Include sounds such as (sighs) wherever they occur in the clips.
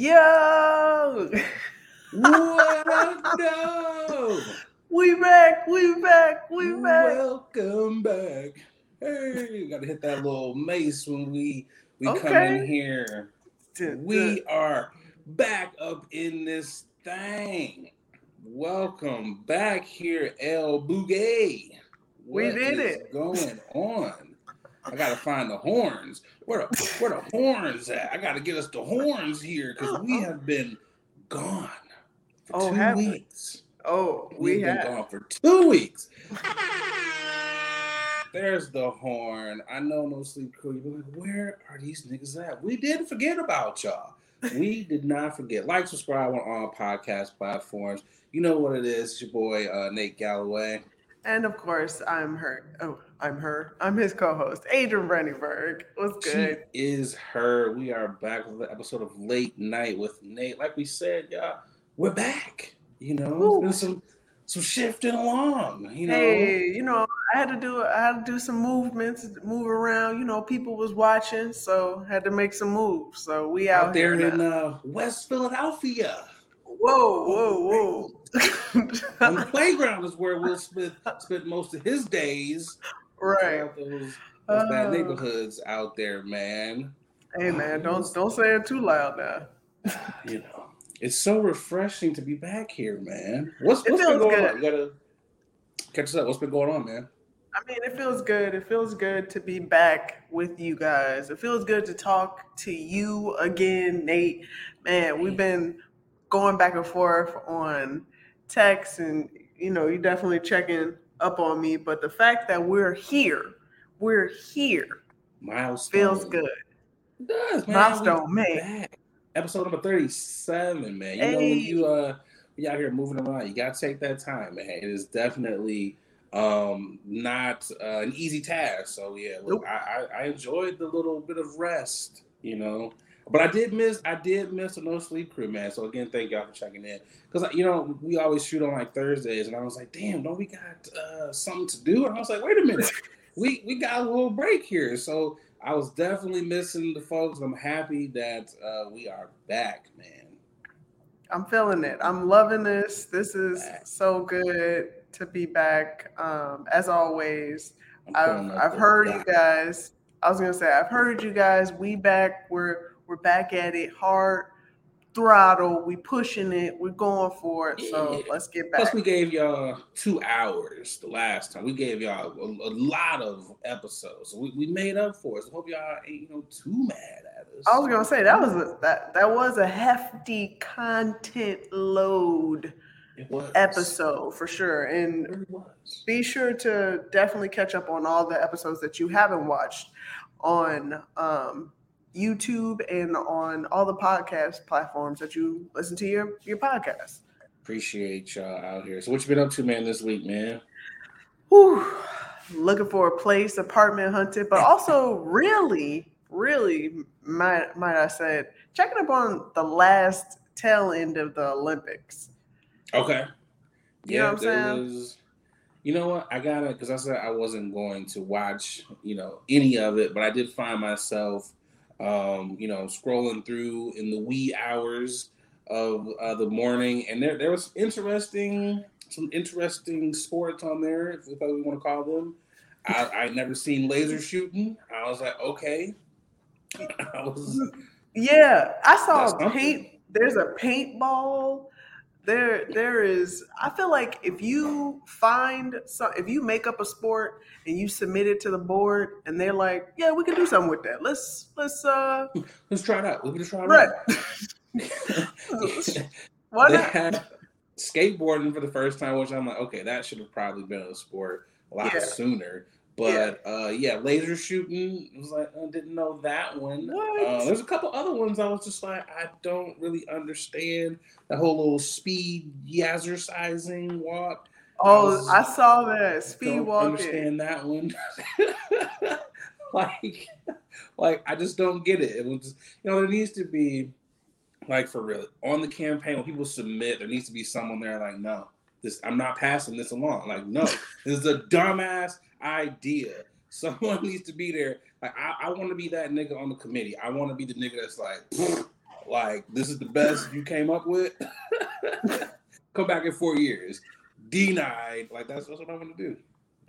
Yo! (laughs) What up, We back, we back, we back. Welcome back. Hey, we gotta hit that little mace when we we come in here. We are back up in this thing. Welcome back here, El Bouguet. We did is it. Going on. I gotta find the horns. Where the where the horns at? I gotta get us the horns here because we (laughs) have been gone for Oh, two have we? weeks. Oh, we We've been gone for two weeks. (laughs) There's the horn. I know no sleep crew. You're like, where are these niggas at? We didn't forget about y'all. We did not forget. Like, subscribe on all podcast platforms. You know what it is. It's your boy uh, Nate Galloway. And of course, I'm her. Oh, I'm her. I'm his co-host, Adrian Brandyberg. What's good? She is her. We are back with the episode of Late Night with Nate. Like we said, y'all, we're back. You know, Woo. some some shifting along. You know, Hey, you know, I had to do I had to do some movements, move around. You know, people was watching, so had to make some moves. So we out, out there here in uh, West Philadelphia. Whoa, whoa, whoa. (laughs) on the playground is where Will Smith spent most of his days. Right. Those, those bad Uh, neighborhoods out there, man. Hey man, don't don't say it too loud now. (laughs) You know, it's so refreshing to be back here, man. What's, what's been going good. on? You gotta catch us up. What's been going on, man? I mean, it feels good. It feels good to be back with you guys. It feels good to talk to you again, Nate. Man, we've been going back and forth on text, and you know, you definitely checking up on me. But the fact that we're here, we're here, Milestone. feels good. It does, man. Milestone, man. back. Episode number 37, man. You know, when you uh you out here moving around, you gotta take that time, man. It is definitely um not uh, an easy task. So yeah, look, Nope. I, I I enjoyed the little bit of rest, you know. But I did miss I did miss the no sleep crew, man. So again, thank y'all for checking in. Cause you know, we always shoot on like Thursdays, and I was like, damn, don't we got uh something to do? And I was like, wait a minute. we we got a little break here. So I was definitely missing the folks. I'm happy that uh, we are back, man. I'm feeling it. I'm loving this. This is Back. so good to be back. Um, as always, I've I've heard you guys. I was gonna say I've heard you guys. We back. We're we're back at it hard throttle. We pushing it. We're going for it. So Yeah. let's get back. Plus, we gave y'all two hours the last time. We gave y'all a, a lot of episodes. We, we made up for it. So hope y'all ain't you know too mad at us. I was gonna say that was a that that was a hefty content load episode for sure. And be sure to definitely catch up on all the episodes that you haven't watched on um, YouTube and on all the podcast platforms that you listen to your your podcast. Appreciate y'all out here. So what you been up to, man, this week, man? Whew. Looking for a place, apartment hunted, but also (laughs) really, really might might I said checking up on the last tail end of the Olympics. Okay. You know what I'm saying? was. You know what? I gotta because I said I wasn't going to watch, you know, any of it, but I did find myself, um, you know, scrolling through in the wee hours of uh, the morning, and there there was interesting, some interesting sports on there, if, if we want to call them. I I never seen laser shooting. I was like, okay. (laughs) I was Yeah, I saw paint. There's a paintball. There, there is. I feel like if you find some, if you make up a sport and you submit it to the board, and they're like, "Yeah, we can do something with that. Let's, let's, uh, let's try it out. Let's try it right. out. (laughs) Why they not? had skateboarding for the first time, which I'm like, okay, that should have probably been a sport a lot Yeah. sooner. But uh, yeah, laser shooting I was like, I didn't know that one. Uh, there's a couple other ones I was just like, I don't really understand the whole little speed yazzercising walk. Oh, I saw that speed don't walking. understand that one. (laughs) like, like I just don't get it. It was, just, you know, there needs to be, like, for real, on the campaign when people submit, there needs to be someone there like, no, this, I'm not passing this along. Like, no, this is a dumbass idea. (laughs) Someone needs to be there. Like, I, I want to be that nigga on the committee. I want to be the nigga that's like, (laughs) Like this is the best you came up with. (laughs) Come back in four years. Denied. Like that's, that's what I'm gonna do.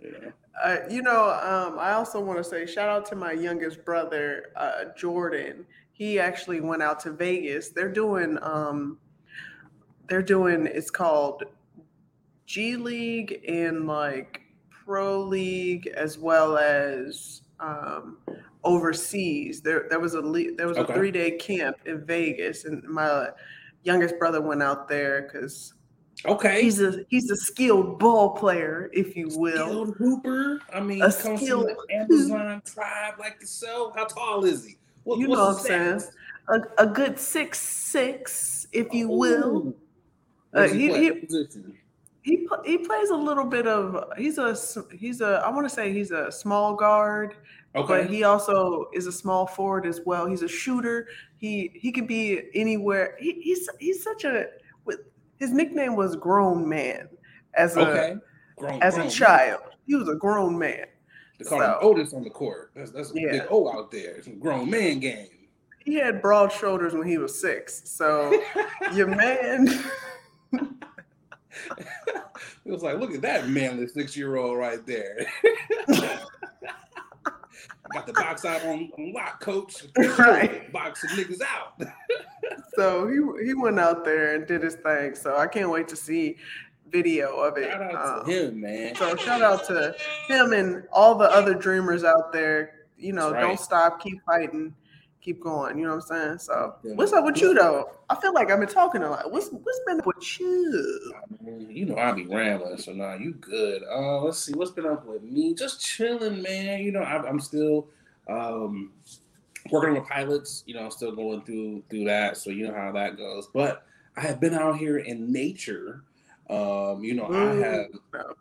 Yeah. Uh, you know, um, I also want to say shout out to my youngest brother, uh, Jordan. He actually went out to Vegas. They're doing, um, they're doing. It's called G League and like Pro League, as well as um, overseas. There, there was a there was okay. a three day camp in Vegas, and my youngest brother went out there because okay, he's a he's a skilled ball player, if you will, skilled hooper. I mean, a comes skilled Amazon tribe like yourself. How tall is he? What, you know what I'm saying? A, a good six six, if you will. Uh, he, he, he he plays a little bit of he's a he's a I want to say he's a small guard, okay. but he also is a small forward as well. He's a shooter. He he could be anywhere. He, he's he's such a with his nickname was grown man as a okay. grown, as grown a child. Man. He was a grown man. They call so, him Otis on the court. That's that's a yeah. big O out there. It's a grown man game. He had broad shoulders when he was six. So (laughs) your man (laughs) it was like, look at that manly six year old right there. (laughs) Got the box out on, on lock, coach. (laughs) Right. Box of niggas out. (laughs) so he he went out there and did his thing. So I can't wait to see video of it. Shout out um, to him, man. So shout out to him and all the other dreamers out there. You know, right. don't stop, keep fighting keep going. You know what I'm saying? So yeah. what's up with you though? I feel like I've been talking a lot. What's what's been up with you? I mean, you know I be rambling, so now you good. Uh, let's see what's been up with me. Just chilling, man. You know I, am still um, working with pilots. You know, I'm still going through through that, so you know how that goes. But I have been out here in nature. Um, you know, I have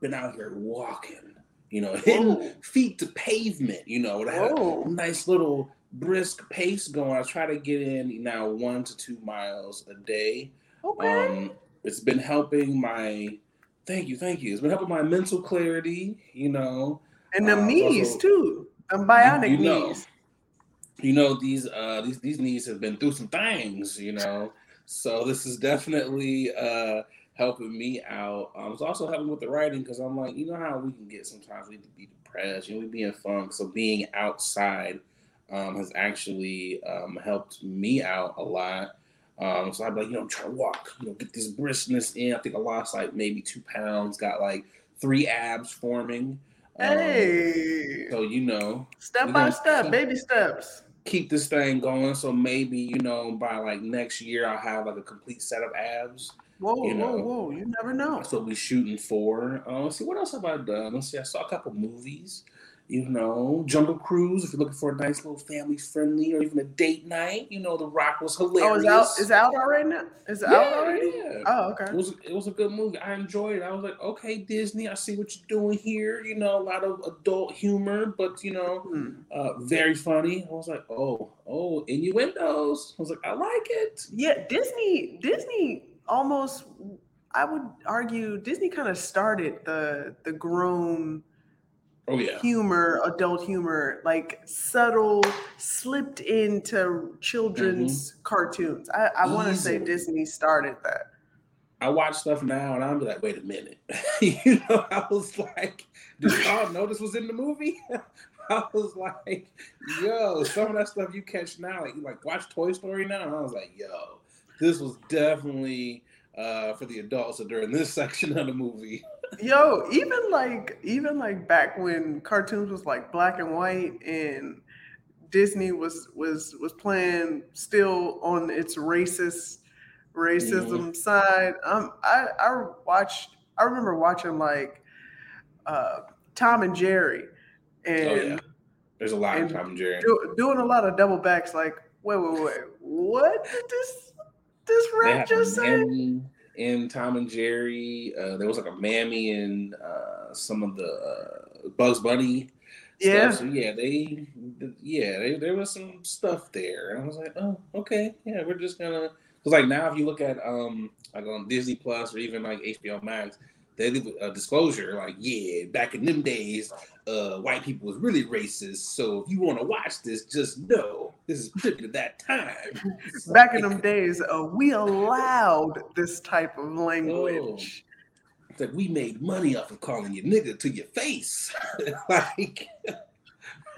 been out here walking. You know, (laughs) hitting feet to pavement. You know, I had a nice little brisk pace going. I try to get in now one to two miles a day. Okay. Um, it's been helping my. Thank you, thank you. It's been helping my mental clarity. You know, and the uh, knees also, too. The bionic you, you know, knees. You know these uh these these knees have been through some things. You know, so this is definitely uh helping me out. Um, it's also helping with the writing because I'm like, you know how we can get sometimes we be depressed, you know, we be in funk. So being outside um, has actually um, helped me out a lot. Um, so I'd be like, you know, I'm trying to walk, you know, get this briskness in. I think I lost like maybe two pounds, got like three abs forming. Um, hey. So, you know, step by step, keep, baby steps. Keep this thing going. So maybe, you know, by like next year, I'll have like a complete set of abs. Whoa, you know, whoa, whoa. You never know. That's what we're shooting for. Uh, let's see, what else have I done? Let's see, I saw a couple movies you know, Jungle Cruise, if you're looking for a nice little family friendly or even a date night, you know, The Rock was hilarious. Oh, is out is out already now? Is it yeah, out already? Yeah. Oh, okay. It was it was a good movie. I enjoyed it. I was like, okay, Disney, I see what you're doing here. You know, a lot of adult humor, but you know, mm. uh, very funny. I was like, oh, oh, innuendos. I was like, I like it. Yeah, Disney, Disney almost I would argue Disney kind of started the the grown oh yeah. humor adult humor like subtle slipped into children's mm-hmm. cartoons. I, I want to say disney started that. I watch stuff now and i'm like wait a minute. (laughs) You know i was like did y'all know this was in the movie? (laughs) I was like, yo, some of that stuff you catch now, like you like watch Toy Story now, and I was like, yo, this was definitely uh, for the adults during this (laughs) section of the movie. Yo, even like even like back when cartoons was like black and white and Disney was was was playing still on its racist racism mm. side. Um, I I watched. I remember watching like uh, Tom and Jerry, and oh, yeah. there's a lot of Tom and Jerry do, doing a lot of double backs. Like, wait, wait, wait, what did this this rap just say? in Tom and Jerry. Uh, there was like a Mammy in uh, some of the uh, Bugs Bunny. Yeah. So yeah, they yeah, they, there was some stuff there. And I was like, oh, okay, yeah, we're just gonna because like now if you look at um like on Disney Plus or even like HBO Max, they leave a disclosure like, yeah, back in them days, uh, white people was really racist. So if you want to watch this, just know this is of that time. (laughs) back in them days, uh, we allowed this type of language. Oh. It's like we made money off of calling you nigga to your face. (laughs) like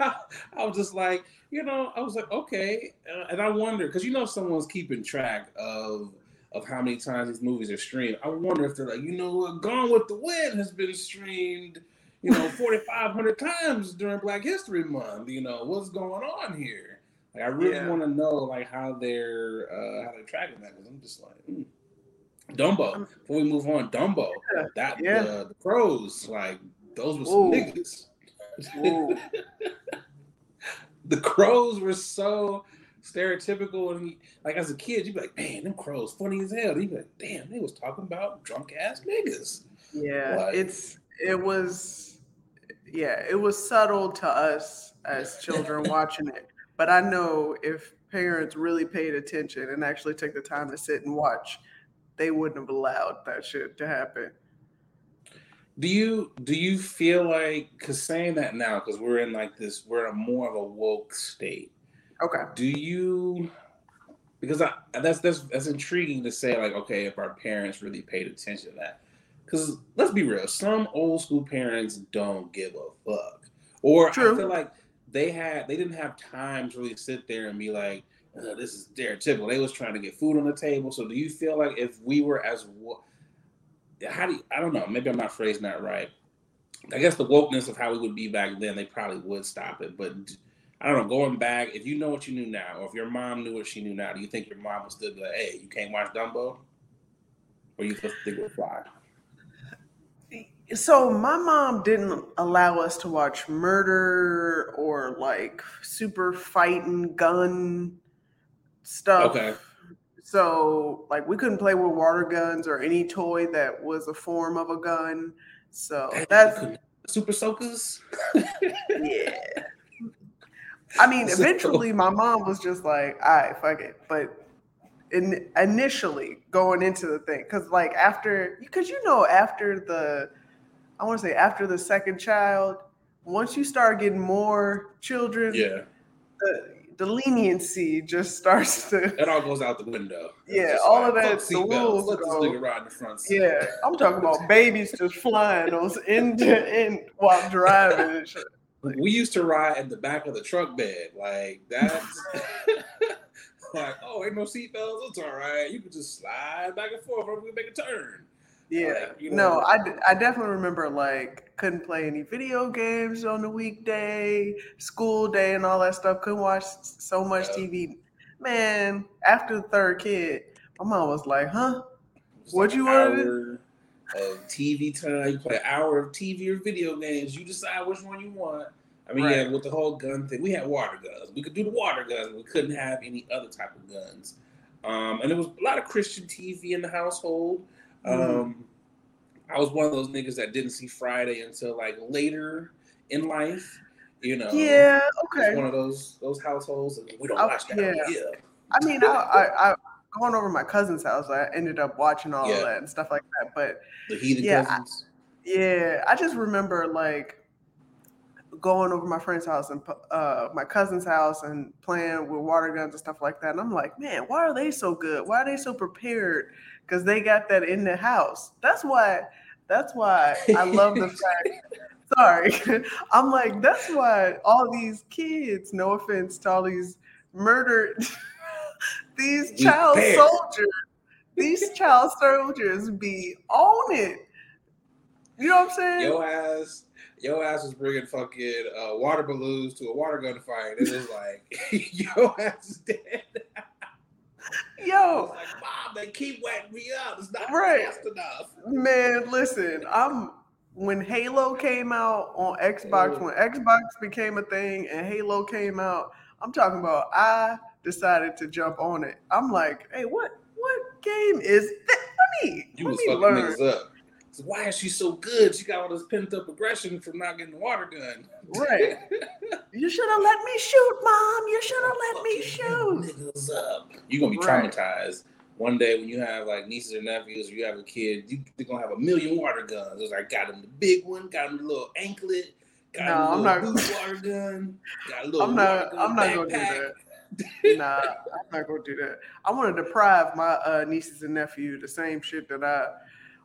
(laughs) I was just like, you know, I was like, okay, uh, and I wonder because you know someone's keeping track of of how many times these movies are streamed. I wonder if they're like, you know, Gone with the Wind has been streamed, you know, (laughs) forty five hundred times during Black History Month. You know, what's going on here? Like, I really yeah. want to know like how they're uh, how they're tracking that because I'm just like. Mm. Dumbo. Before we move on, Dumbo. Yeah. That yeah. The, the crows, like those were some Ooh. niggas. (laughs) the crows were so stereotypical and like as a kid you'd be like man them crows funny as hell. You'd be like damn they was talking about drunk ass niggas. Yeah like, it's it was yeah it was subtle to us as children (laughs) watching it but i know if parents really paid attention and actually took the time to sit and watch they wouldn't have allowed that shit to happen. Do you do you feel like because saying that now because we're in like this we're in a more of a woke state okay do you because I that's that's that's intriguing to say like okay if our parents really paid attention to that because let's be real some old school parents don't give a fuck or True. I feel like they had they didn't have time to really sit there and be like this is stereotypical they was trying to get food on the table so do you feel like if we were as how do you, I don't know, maybe I'm not phrasing that right. I guess the wokeness of how we would be back then, they probably would stop it. But I don't know, going back, if you know what you knew now, or if your mom knew what she knew now, do you think your mom would still be like, hey, you can't watch Dumbo? Or you think it would fly? So my mom didn't allow us to watch murder or like super fighting gun stuff. Okay so like we couldn't play with water guns or any toy that was a form of a gun. So that's super soakers. (laughs) yeah. I mean, (laughs) eventually my mom was just like, all right, fuck it. But in, initially going into the thing, because like after, because you know, after the, I want to say after the second child, once you start getting more children, yeah, the, the leniency just starts to. (laughs) It all goes out the window. Yeah, all like, of that. The rules Let go. this nigga ride in the front seat. Yeah, I'm talking about babies just flying those end to end while driving and shit. We used to ride in the back of the truck bed, like that's (laughs) (laughs) like, oh, ain't no seatbelts. It's all right. You can just slide back and forth. Or we make a turn. Yeah, you know, no, I, I definitely remember like couldn't play any video games on the weekday, school day, and all that stuff. Couldn't watch so much yeah. TV. Man, after the third kid, my mom was like, "Huh, what like you want?" Of TV time, you play an hour of TV or video games. You decide which one you want. I mean, right. yeah, with the whole gun thing, we had water guns. We could do the water guns, we couldn't have any other type of guns. Um, and there was a lot of Christian TV in the household. Mm-hmm. Um, I was one of those niggas that didn't see Friday until like later in life. You know, yeah, okay. One of those those households, and we don't I, watch that. Yeah. yeah. I mean, I, I going over my cousin's house, I ended up watching all yeah. of that and stuff like that. But the heathen yeah, cousins. I, yeah, I just remember like going over my friend's house and uh, my cousin's house and playing with water guns and stuff like that. And I'm like, man, why are they so good? Why are they so prepared because they got that in the house. That's why. That's why I love the (laughs) fact. Sorry, (laughs) I'm like that's why all these kids. No offense to all these murdered, (laughs) these child soldiers. These (laughs) child soldiers be on it. You know what I'm saying? Yo ass, yo ass was bringing fucking uh, water balloons to a water gun fight. It was like, (laughs) yo ass is dead. (laughs) Yo, like, Mom, they keep wetting me up. It's not right. fast enough. Man, listen, I'm when Halo came out on Xbox, when Xbox became a thing and Halo came out, I'm talking about I decided to jump on it. I'm like, hey, what what game is that? Let me, you let was me learn. niggas up. So why is she so good? She got all this pent up aggression from not getting the water gun. Right. (laughs) you should have let me shoot, mom. You should have let me shoot. Niggas up. You're gonna be traumatized one day when you have like nieces or nephews, or you have a kid, you, they're gonna have a million water guns. It's like got him the big one, got him the little anklet, got No, him I'm the not- little water gun, got a (laughs) little I'm not. I'm not gonna do that. Nah, I'm not gonna do that. I want to deprive my uh, nieces and nephew the same shit that I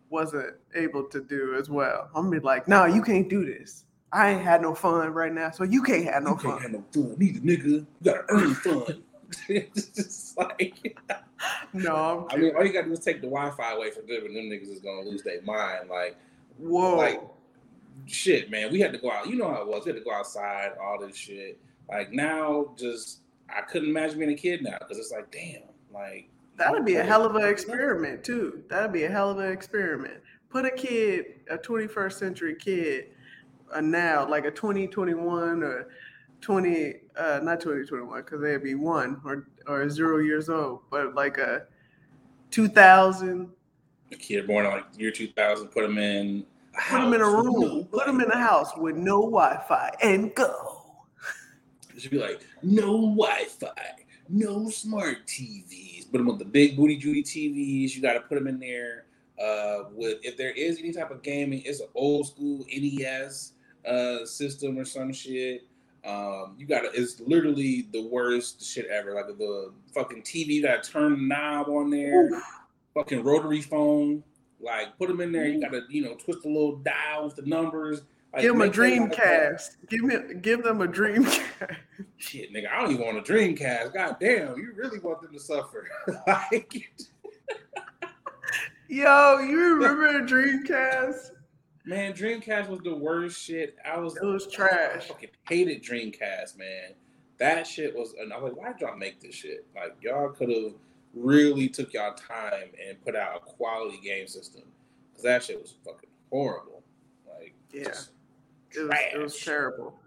wasn't able to do as well. I'm gonna be like, no, you can't do this. I ain't had no fun right now, so you can't have no you can't fun. have no fun neither, nigga. You gotta earn fun. it's (laughs) just like, (laughs) No, I'm I mean, all you gotta do is take the Wi-Fi away from them, and them niggas is gonna lose their mind. Like, Whoa. like, shit, man. We had to go out. You know how it was. We had to go outside, all this shit. Like now, just I couldn't imagine being a kid now because it's like, damn, like That'd be a hell of an experiment too. That'd be a hell of an experiment. Put a kid, a 21st century kid, uh, now like a 2021 or 20, uh, not 2021 because they'd be one or or zero years old, but like a 2000. A kid born in like year two thousand, put them in. A Put them in a room. Put them in a house with no Wi-Fi and go. Should be like no Wi-Fi, no smart TVs. Put them on the big booty Judy TVs. You got to put them in there. Uh, with if there is any type of gaming, it's an old school NES uh, system or some shit. Um, you gotta. It's literally the worst shit ever. Like the fucking TV, you gotta turn the knob on there. Oof. Fucking rotary phone. Like put them in there. You gotta you know twist the little dial with the numbers. Like, Give them a make their life better. Dreamcast. Give me, give them a Dreamcast. Shit, nigga, I don't even want a Dreamcast. God damn, you really want them to suffer. (laughs) like, Yo, you remember Dreamcast? man, Dreamcast was the worst shit. I was, It was I trash. fucking hated Dreamcast, man. That shit was, and I was like, why did y'all make this shit? Like, y'all could have really took y'all time and put out a quality game system. Because that shit was fucking horrible. Like, Yeah. just It was, it was terrible.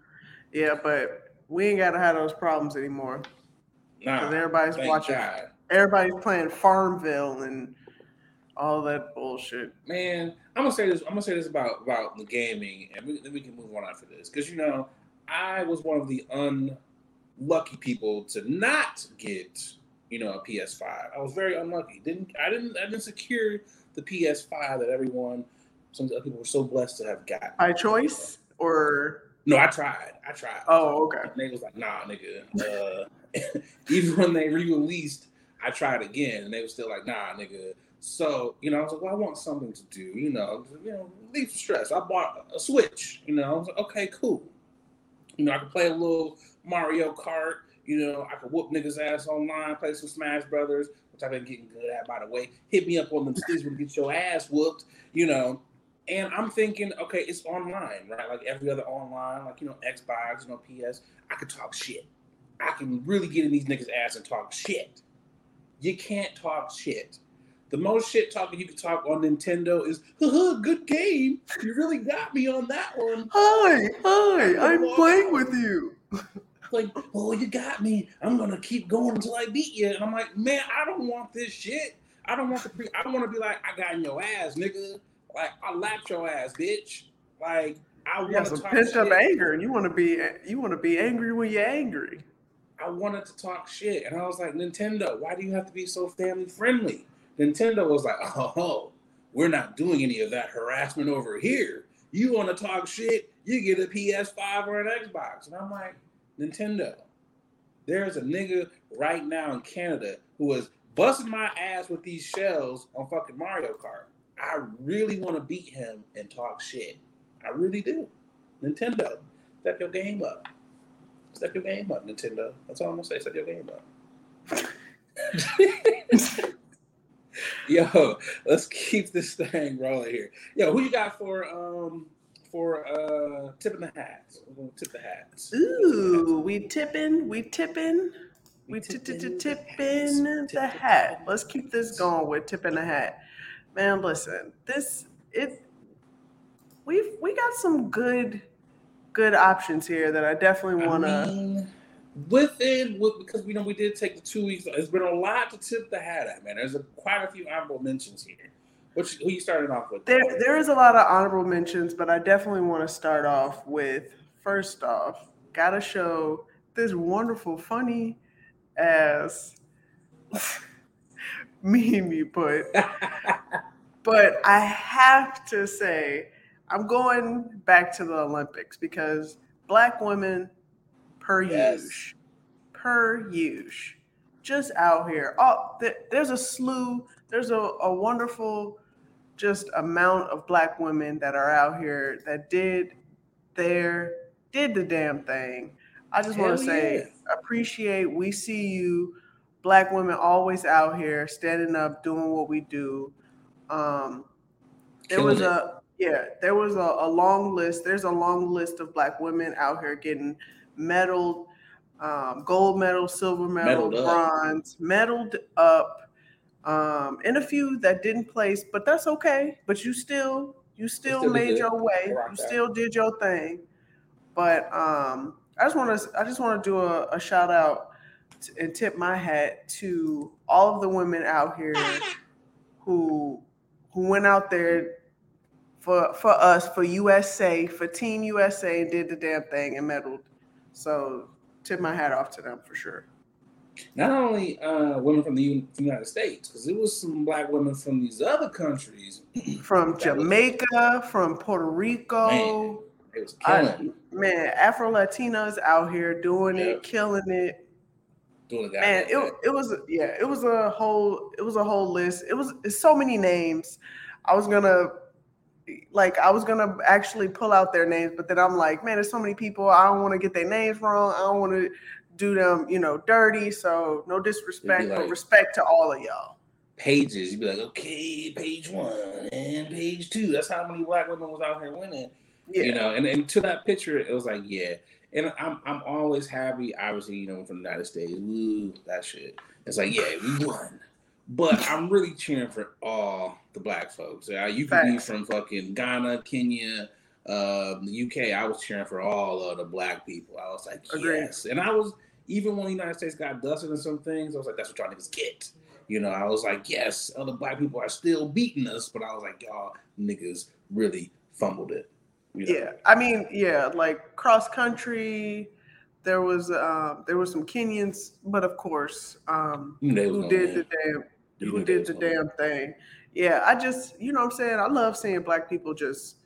Yeah, but we ain't gotta have those problems anymore Nah, because everybody's watching. God. Everybody's playing Farmville and all that bullshit. man, I'm gonna say this. I'm gonna say this about about the gaming, and we, then we can move on after this because you know I was one of the unlucky people to not get you know a PS5. I was very unlucky. Didn't I didn't I didn't secure the PS5 that everyone some other people were so blessed to have got. By choice or No, I tried. I tried. oh, okay. And they was like, nah, nigga. Uh, (laughs) even when they re-released, I tried again, and they were still like, nah, nigga. So, you know, I was like, well, I want something to do, you know, you know, stress. I bought a Switch, you know. I was like, okay, cool. You know, I could play a little Mario Kart. You know, I could whoop niggas' ass online, play some Smash Brothers, which I've been getting good at, by the way. Hit me up on them sticks when get your ass whooped, you know. And I'm thinking, okay, it's online, right? Like every other online, like you know, Xbox, you know, PS. I could talk shit. I can really get in these niggas' ass and talk shit. You can't talk shit. The most shit talking you can talk on Nintendo is, good game. You really got me on that one. Hi, hi, I'm playing with you. Like, oh, you got me. I'm gonna keep going until I beat you. And I'm like, man, I don't want this shit. I don't want to be. I don't want to be like, I got in your ass, nigga. Like, I lapped your ass, bitch. Like, I want to some talk pent up shit. anger, and you want to be you want to be angry when you're angry. I wanted to talk shit, and I was like, Nintendo, why do you have to be so family friendly? Nintendo was like, oh, we're not doing any of that harassment over here. You want to talk shit, you get a PS5 or an Xbox. And I'm like, Nintendo, there's a nigga right now in Canada who is busting my ass with these shells on fucking Mario Kart. I really want to beat him and talk shit. I really do. Nintendo, step your game up. Step your game up, Nintendo. That's all I'm gonna say. Step your game up. (laughs) Yo, let's keep this thing rolling here. Yo, who you got for um for uh tipping the hats? We're gonna tip the hats. Ooh, we tipping, we tipping, we tipping the hat. Let's keep this going with tipping the hat. Man, listen, this it we've we got some good good options here that I definitely want to. mean, with it, with, because we know we did take the two weeks. It's been a lot to tip the hat at, man. There's a, quite a few honorable mentions here. Which who you started off with? There, there is a lot of honorable mentions, but I definitely want to start off with first off, gotta show this wonderful, funny ass (laughs) meme you put. (laughs) but I have to say, I'm going back to the Olympics because black women per yes. use, per use, just out here. Oh, there's a slew. There's a, a wonderful, just amount of black women that are out here that did their did the damn thing. I just want to say appreciate. We see you, black women, always out here standing up, doing what we do. Um, there was it. a yeah, there was a, a, long list. There's a long list of black women out here getting medaled, um, gold medal, silver medal, medaled bronze, up. medaled up, um, and a few that didn't place, but that's okay. But you still, you still, still made your way. You still did your thing. But um, I just want to, I just want to do a, a shout out and tip my hat to all of the women out here who who went out there for for us for USA for Team USA and did the damn thing and medaled. So tip my hat off to them for sure. Not only uh, women from the United States, because it was some black women from these other countries, (clears throat) from Jamaica, was, from Puerto Rico. Man, it was killing. I, man, Afro Latinas out here doing yep. it, killing it. Doing it man, it, it was yeah, it was a whole it was a whole list. It was it's so many names. I was gonna like I was gonna actually pull out their names, but then I'm like, man, there's so many people. I don't want to get their names wrong. I don't want to do them, you know, dirty. So no disrespect, like, but respect to all of y'all. Pages, you'd be like, okay, page one and page two. That's how many black women was out here winning. Yeah. You know, and, and to that picture, it was like, yeah. And I'm I'm always happy, obviously, you know, from the United States. Woo, that shit. It's like, yeah, we won. But (laughs) I'm really cheering for all the black folks. You can be from fucking Ghana, Kenya, uh, the UK. I was cheering for all of the black people. I was like, Agreed. yes. And I was even when the United States got dusted in some things, I was like, that's what y'all niggas get. You know, I was like, yes, other black people are still beating us, but I was like, y'all niggas really fumbled it. You know? Yeah, I mean, yeah, like cross country. There was um, there was some Kenyans, but of course, um, who did the damn who did the damn thing. Yeah, I just, you know what I'm saying? I love seeing black people just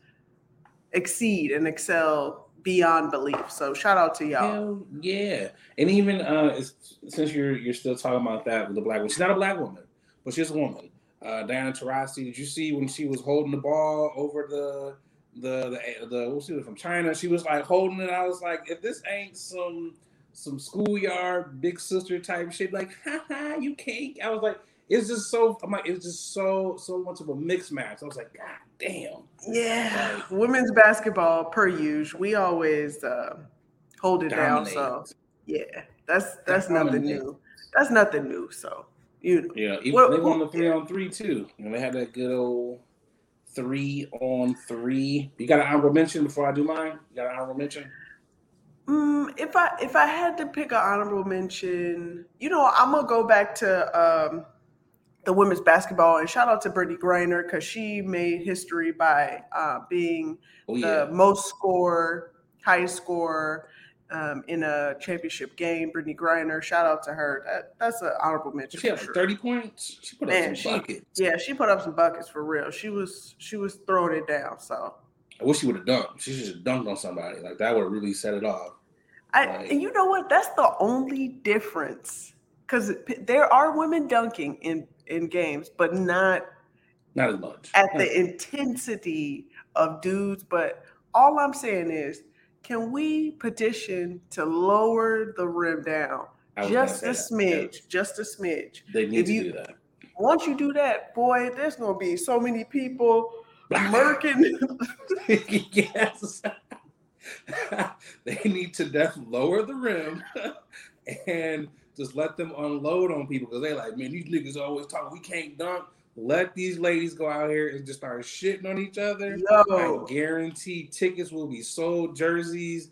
exceed and excel beyond belief. So shout out to y'all. Hell yeah. And even uh since you're you're still talking about that with the black woman, she's not a black woman, but she's a woman. Uh Diana Taurasi, did you see when she was holding the ball over the the the the what was from China? She was like holding it. I was like, if this ain't some some schoolyard big sister type shit, like, haha, you can't. I was like, it's just so I'm like it's just so so much of a mixed match. I was like, God damn. Yeah, like, women's basketball per usual. We always uh, hold it dominate. down. So yeah, that's that's nothing new. That's nothing new. So you know, yeah, even, what, they won the three on three too. and they had that good old three on three. You got an honorable mention before I do mine. You got an honorable mention. Mm, if I if I had to pick an honorable mention, you know, I'm gonna go back to um, the women's basketball. And shout out to Brittney Griner because she made history by uh, being oh, yeah. the most score, highest score um, in a championship game. Brittney Griner, shout out to her. That, that's an honorable mention. She had sure. thirty points. She put Man, up some she, buckets. Yeah, she put up some buckets for real. She was she was throwing it down. So I wish she would have dunked. She should have dunked on somebody. Like that would have really set it off. I, like, and you know what? That's the only difference because there are women dunking in in games, but not not as much at the intensity of dudes. But all I'm saying is, can we petition to lower the rim down just a smidge, yeah. just a smidge? They need if to you, do that. Once you do that, boy, there's gonna be so many people (laughs) murking. yes. (laughs) they need to definitely lower the rim (laughs) and just let them unload on people because they like, man, these niggas always talk. We can't dunk. Let these ladies go out here and just start shitting on each other. Yo. I guarantee tickets will be sold, jerseys.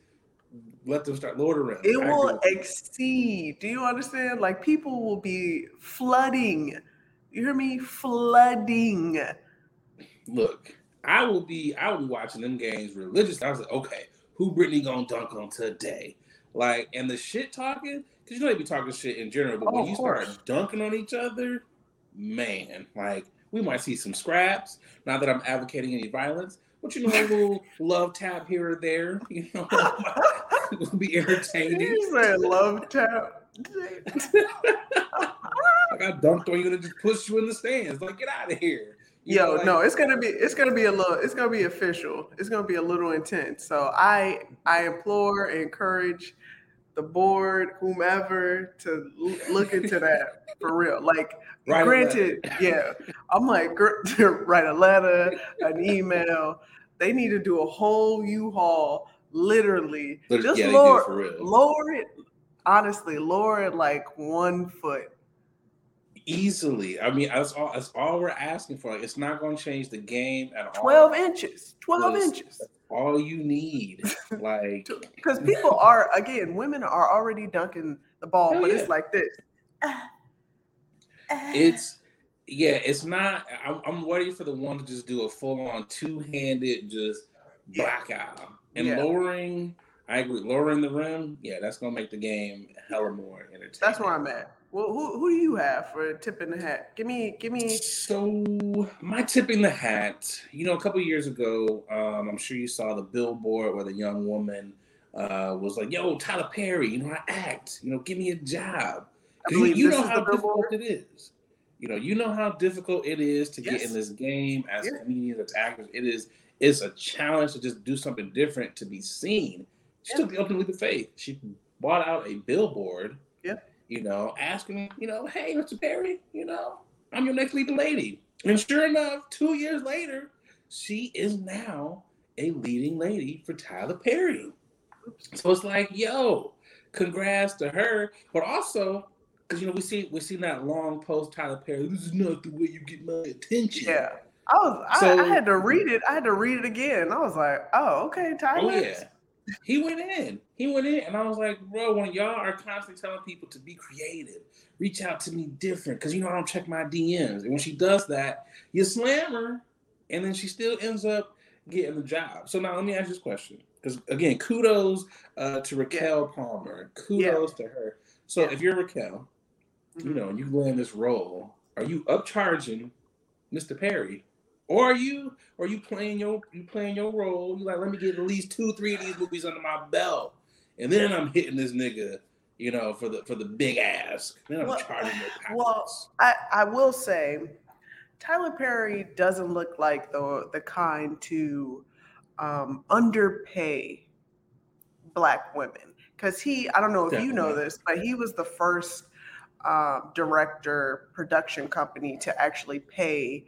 Let them start loading. It will exceed. Do you understand? Like people will be flooding. You hear me? Flooding. Look, I will be. I will be watching them games religious. I was like, okay, who Brittney gonna dunk on today? Like, and the shit talking because you know they be talking shit in general, but oh, when you start dunking on each other, man, like we might see some scraps. Not that I'm advocating any violence, but you know, a little (laughs) love tap here or there, you know, (laughs) will be entertaining. You said love tap. (laughs) like I dunked on you and just pushed you in the stands. Like, get out of here. You Yo, know, like, no, it's gonna be it's gonna be a little it's gonna be official. It's gonna be a little intense. So I I implore, encourage the board, whomever, to look into that for real. Like, (laughs) granted, yeah, I'm like gr- (laughs) write a letter, an email. They need to do a whole U-Haul, literally. Lit- Just yeah, lower, lower it. Honestly, lower it like one foot. easily. I mean, that's all. That's all we're asking for. Like, it's not going to change the game at all. 12 inches. 12 inches. All you need, (laughs) like, Because eh, people are again, women are already dunking the ball, Hell but yeah. it's like this. It's yeah. It's not. I'm, I'm waiting for the one to just do a full on two handed just blackout and Yeah. lowering. I agree. Lowering the rim, yeah, that's gonna make the game hella more entertaining. That's where I'm at. Well, who who do you have for tipping the hat? Give me, give me. So my tip in the hat, you know, a couple years ago, um, I'm sure you saw the billboard where the young woman uh, was like, "Yo, Tyler Perry, you know, I act. You know, give me a job." You, you know how difficult it is. You know, you know how difficult it is to get in this game as Yeah. comedians, as actors. It is. It's a challenge to just do something different to be seen. She Yeah. took the open leap of faith. She bought out a billboard. Yeah. You know, asking, you know, hey, Mr. Perry, you know, I'm your next leading lady. And sure enough, two years later, she is now a leading lady for Tyler Perry. So it's like, yo, congrats to her. But also, because you know, we see we see that long post Tyler Perry, this is not the way you get my attention. Yeah, I was. I, So- I had to read it. I had to read it again. I was like, oh, okay, Tyler. Oh yeah. He went in. He went in, and I was like, bro, when y'all are constantly telling people to be creative, reach out to me different, because you know I don't check my DMs. And when she does that, you slam her, and then she still ends up getting the job. So now let me ask you this question. Because again, kudos uh, to Raquel Palmer. Kudos to her. So Yeah. if you're Raquel, you Mhm. know, and you land this role, are you upcharging Mr. Perry? Or are you or are you playing your you playing your role? You like, let me get at least two, three of these movies under my belt. And then I'm hitting this nigga, you know, for the for the big ask. Then I'm Well, charging (sighs) well, I, I will say, Tyler Perry doesn't look like the the kind to um, underpay black women because he I don't know if you know this, but he was the first um, director production company to actually pay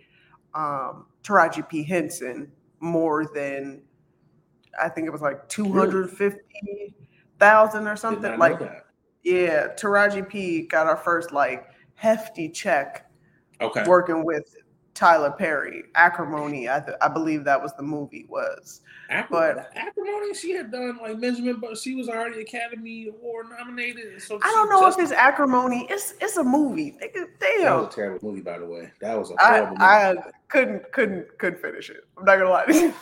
um, Taraji P Henson more than I think it was like two hundred fifty thousand or something. Like yeah, Taraji P got our first like hefty check Okay. working with Tyler Perry. Acrimony, I, th- I believe that was the movie was. Acri- but- acrimony, she had done like Benjamin, but she was already Academy Award nominated. So I don't know if it's acrimony. It's it's a movie. Nigga, that Damn, was a terrible movie, by the way. That was a horrible movie. I couldn't couldn't couldn't finish it. I'm not gonna lie. to you.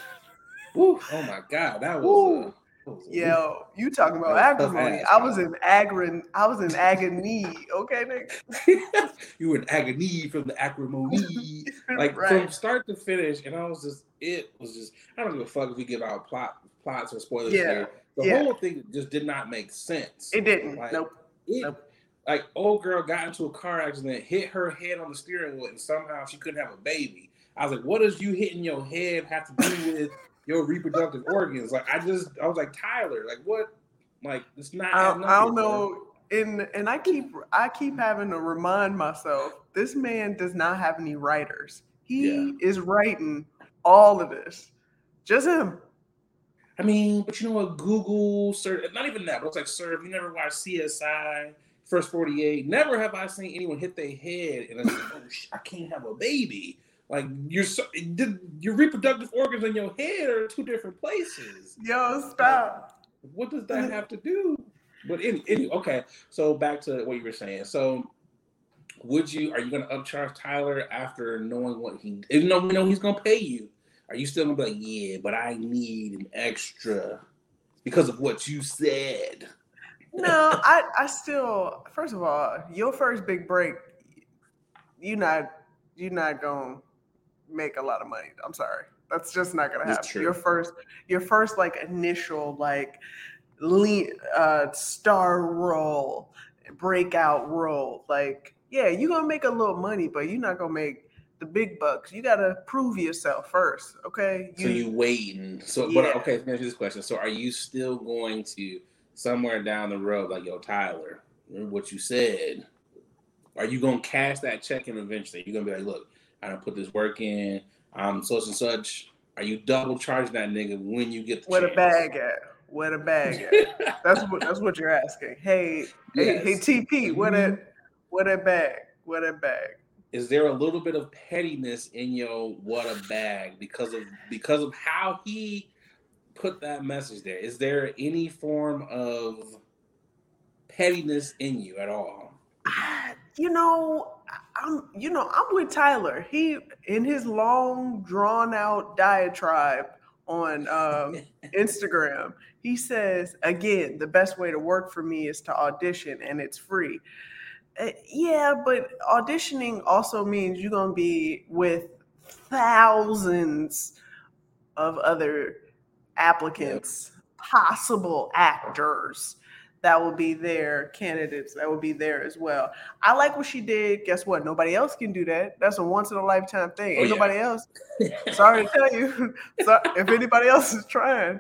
Woo, oh my god, that was. Woo. That was a- Yo, you talking about That acrimony? I was in agrin. I was in agony. Okay, nigga. (laughs) you were in agony from the acrimony, (laughs) like from start to finish, and I was just, it was just, I don't give a fuck if we give out plot, plots or spoilers Yeah, here. The yeah. whole thing just did not make sense. It didn't. Like, nope. It, Nope. Like old girl got into a car accident, hit her head on the steering wheel, and somehow she couldn't have a baby. I was like, what does you hitting your head have to do with your reproductive organs? Like, I just, I was like, Tyler, like what? Like, it's not. I, I don't know. And and I keep I keep having to remind myself this man does not have any writers. He Yeah. is writing all of this. Just him. I mean, but you know what? Google, sir, not even that, but it's like, sir, if you never watched CSI, First 48, never have I seen anyone hit their head and it's like, oh, sh- I can't have a baby. Like, your your reproductive organs in your head are two different places. Yo, stop. What does that have to do? But any, any, okay, so back to what you were saying. So, would you, are you going to upcharge Tyler after knowing what he, even though we know he's going to pay you? Are you still going to be like, yeah, but I need an extra because of what you said? No, I I still first of all, your first big break, you not you not gonna make a lot of money. I'm sorry. That's just not gonna happen. Your first your first like initial like lead uh star role, breakout role, like yeah, you're gonna make a little money, but you're not gonna make the big bucks. You gotta prove yourself first, okay? You, so you waiting. So yeah. but okay, let me ask you this question. So are you still going to somewhere down the road, like yo, Tyler, remember what you said? Are you gonna cash that check in eventually? You're gonna be like, look, I don't put this work in, I'm such and such. Are you double charging that nigga when you get the Where chance? the bag at? Where the bag at? that's what that's what you're asking. Hey, yes. hey, hey, TP, mm-hmm. a where that bag? What a bag? is there a little bit of pettiness in your what a bag because of because of how he put that message there? Is there any form of pettiness in you at all? You know, I'm you know, I'm with Tyler. He in his long drawn out diatribe on um, (laughs) Instagram, he says again, the best way to work for me is to audition and it's free. Uh, yeah, but auditioning also means you're going to be with thousands of other applicants, possible actors that will be their candidates that will be there as well. I like what she did. Guess what? Nobody else can do that. That's a once in a lifetime thing. Oh, ain't yeah. nobody else. Sorry to tell you. (laughs) so if anybody else is trying,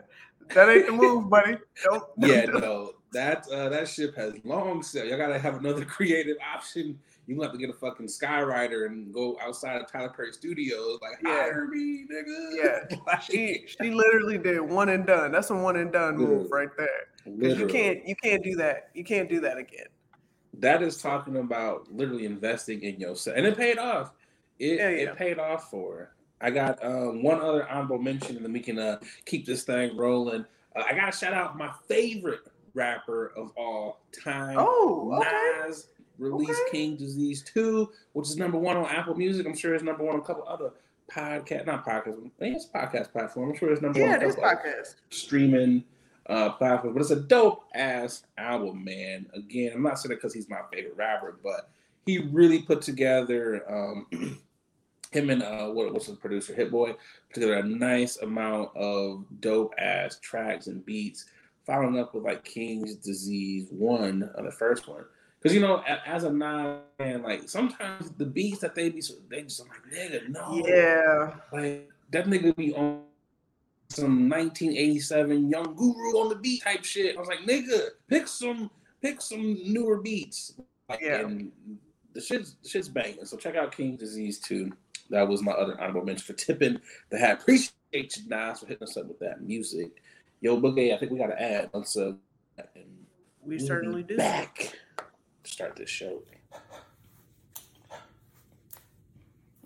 that ain't the move, buddy. Don't. Yeah, no that uh, that ship has long sailed. Y'all gotta have another (laughs) creative option. You have to get a fucking skywriter and go outside of Tyler Perry Studios. Like yeah. hire me, nigga. Yeah, (laughs) she she literally did one and done. That's a one and done move right there. Because you can't you can't do that. You can't do that again. That is talking about literally investing in yourself, and it paid off. It yeah, yeah. it paid off for her. I got um, one other honorable mention, and then we can uh, keep this thing rolling. Uh, I got to shout out my favorite rapper of all time. Oh, okay. Nas released okay. King Disease 2, which is number one on Apple Music. I'm sure it's number one on a couple other podcast, not podcast, it's podcast platform. I'm sure it's number yeah, one. Yeah, it is podcast. Streaming uh, platform, but it's a dope ass album, man. Again, I'm not saying it because he's my favorite rapper, but he really put together um, (clears throat) him and uh, what was the producer Hit Boy put together a nice amount of dope ass tracks and beats following up with like King's Disease one, uh, the first one. Because you know, as a nine man, like sometimes the beats that they be, they just I'm like, nigga, no, yeah, like that nigga be on some 1987 Young Guru on the beat type shit. I was like, nigga, pick some, pick some newer beats. Like, yeah, and the shit's the shit's banging. So check out King's Disease two. That was my other honorable mention for tipping the hat. Appreciate you, Nas, for hitting us up with that music. Yo, Boogie, I think we got to add once uh, we certainly do. Back start this show.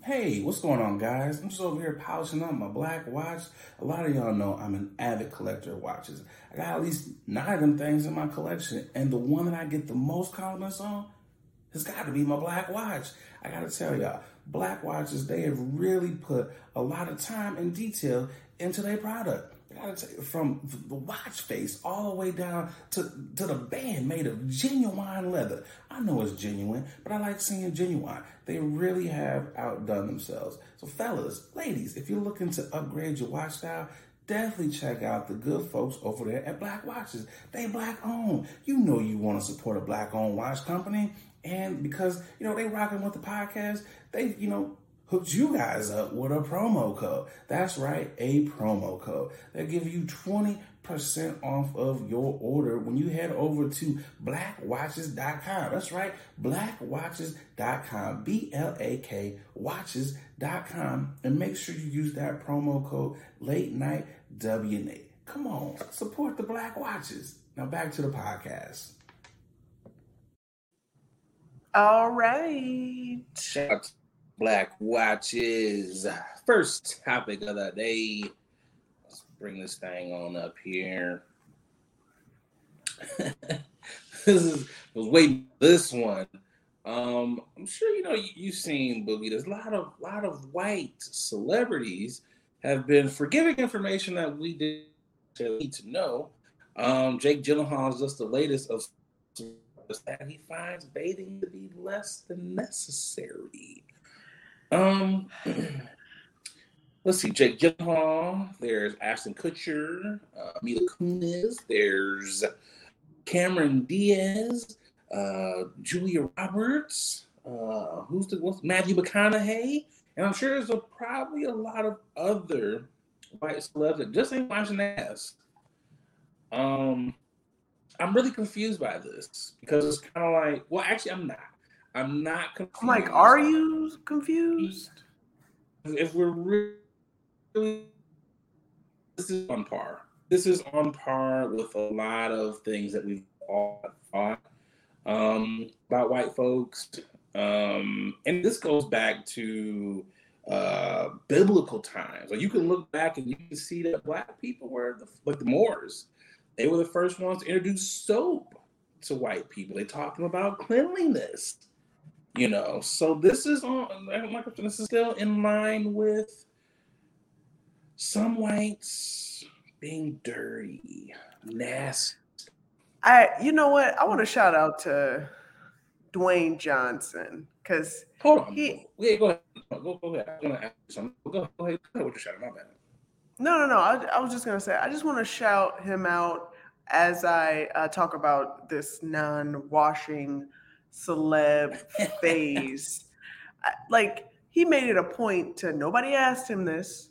Hey, what's going on, guys? I'm just over here polishing up my black watch. A lot of y'all know I'm an avid collector of watches. I got at least nine of them things in my collection, and the one that I get the most compliments on has got to be my black watch. I got to tell y'all, black watches, they have really put a lot of time and detail into their product. From the watch face all the way down to, to the band made of genuine leather. I know it's genuine, but I like seeing genuine. They really have outdone themselves. So, fellas, ladies, if you're looking to upgrade your watch style, definitely check out the good folks over there at Black Watches. They black owned. You know you want to support a black owned watch company. And because, you know, they rocking with the podcast, they, you know, hooked you guys up with a promo code. That's right, a promo code. They'll give you 20% off of your order when you head over to blackwatches.com. That's right, blackwatches.com. B L A K watches.com. And make sure you use that promo code late night WNA. Come on, support the Black Watches. Now back to the podcast. All right black watches. First topic of the day. Let's bring this thing on up here. (laughs) this is was waiting this one. Um, I'm sure you know you, you've seen Boogie. There's a lot of lot of white celebrities have been forgiving information that we did need to know. Um, Jake Gyllenhaal is just the latest of that he finds bathing to be less than necessary. Um, let's see, Jake Gyllenhaal. There's Ashton Kutcher, uh, Mila Kunis. There's Cameron Diaz, uh, Julia Roberts. Uh, who's the what's, Matthew McConaughey, and I'm sure there's a, probably a lot of other white celebs that just ain't washing ass. Um, I'm really confused by this because it's kind of like, well, actually, I'm not. I'm not confused. I'm like, are you confused? If we're really, this is on par. This is on par with a lot of things that we've all thought um, about white folks. Um, and this goes back to uh, biblical times. Like you can look back and you can see that black people were the, like the Moors. They were the first ones to introduce soap to white people. They talked about cleanliness you know. So this is on this is still in line with some whites being dirty nasty. I you know what? I want to shout out to dwayne johnson because hold on. he go ahead. Go, go ahead. I'm gonna ask you something. Go, go ahead. Go ahead with your shout out my bad. No no no. I, I was just gonna say i just want to shout him out as i uh, talk about this non-washing celeb (laughs) phase. Like he made it a point to nobody asked him this,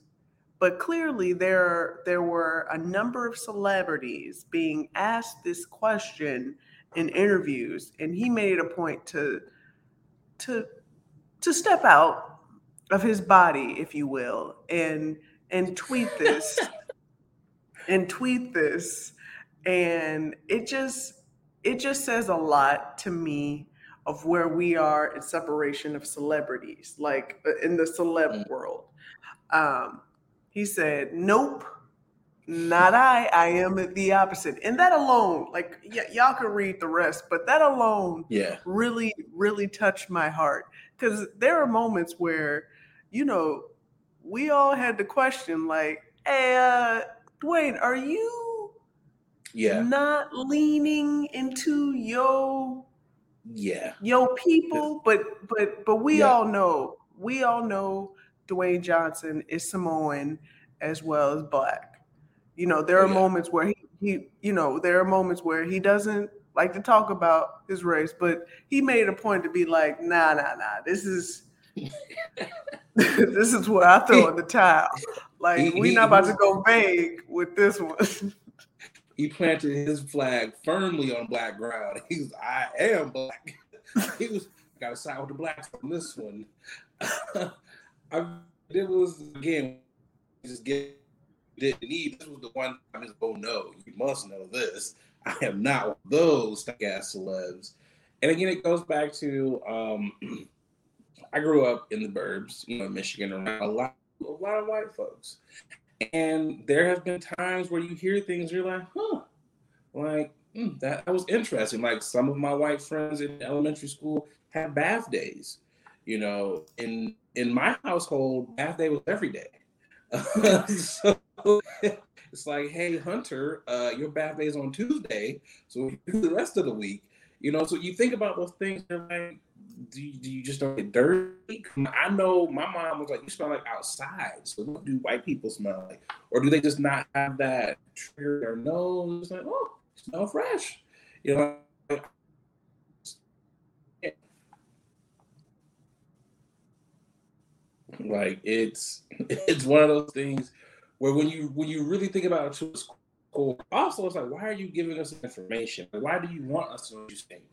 but clearly there there were a number of celebrities being asked this question in interviews, and he made it a point to to to step out of his body, if you will, and and tweet this (laughs) and tweet this and it just it just says a lot to me of where we are in separation of celebrities, like uh, in the celeb mm. world. Um, he said, Nope, not I. I am the opposite. And that alone, like y- y'all can read the rest, but that alone yeah. really, really touched my heart. Because there are moments where, you know, we all had the question like, hey, uh, Dwayne, are you yeah not leaning into your yeah yo people but but but we yeah. all know we all know dwayne johnson is samoan as well as black you know there are yeah. moments where he, he you know there are moments where he doesn't like to talk about his race but he made a point to be like nah nah nah this is (laughs) this is what i throw in the towel (laughs) like we're not about to go vague with this one (laughs) he planted his flag firmly on black ground. (laughs) He was, I am black. (laughs) he was got to side with the blacks on this one. (laughs) I, it was again just get didn't need. This was the one time is oh no, you must know this. I am not those ass celebs. And again, it goes back to um, (clears throat) I grew up in the burbs, you know, Michigan, around a lot, a lot of white folks, and there have been times where you hear things, you're like, huh, like mm, that, that was interesting. Like some of my white friends in elementary school had bath days. You know, in in my household, bath day was every day. (laughs) so it's like, hey, Hunter, uh, your bath day is on Tuesday, so the rest of the week. You know, so you think about those things. You're like, do you, do you just don't get dirty? I know my mom was like, you smell like outside. So what do white people smell like? Or do they just not have that trigger their nose? Like, oh, smell fresh. You know, like it's it's one of those things where when you when you really think about it to also it's like, why are you giving us information? Why do you want us to think?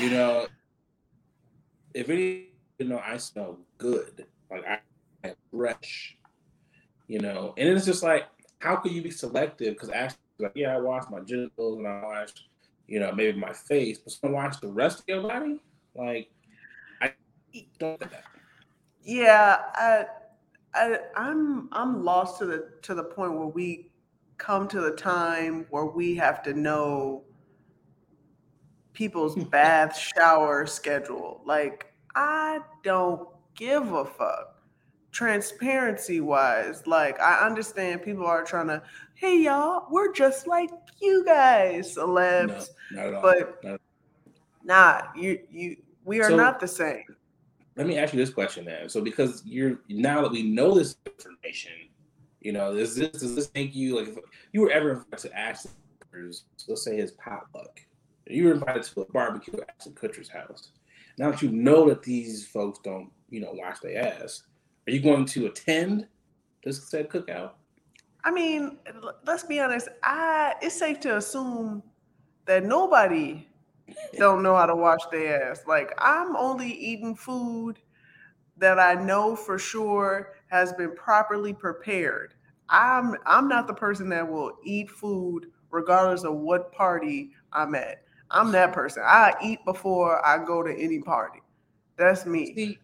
You know, if any, you know, I smell good. Like I am fresh. You know, and it's just like, how could you be selective? Because actually, like, yeah, I wash my genitals and I wash, you know, maybe my face, but someone wash the rest of your body. Like, I don't that. Yeah, I, I, I'm, I'm lost to the to the point where we come to the time where we have to know people's bath shower schedule. Like, I don't give a fuck. Transparency wise, like I understand people are trying to, hey y'all, we're just like you guys, celebs. No, but not nah, you you we are so, not the same. let me ask you this question then. So because you're now that we know this information, you know, does this does this make you like if you were ever to ask, let's say his potluck, you were invited to a barbecue at Ashton Kutcher's house. Now that you know that these folks don't, you know, wash their ass, are you going to attend this said cookout? I mean, let's be honest. I it's safe to assume that nobody (laughs) don't know how to wash their ass. Like I'm only eating food that I know for sure has been properly prepared. I'm I'm not the person that will eat food regardless of what party I'm at. I'm that person. I eat before I go to any party. That's me. See,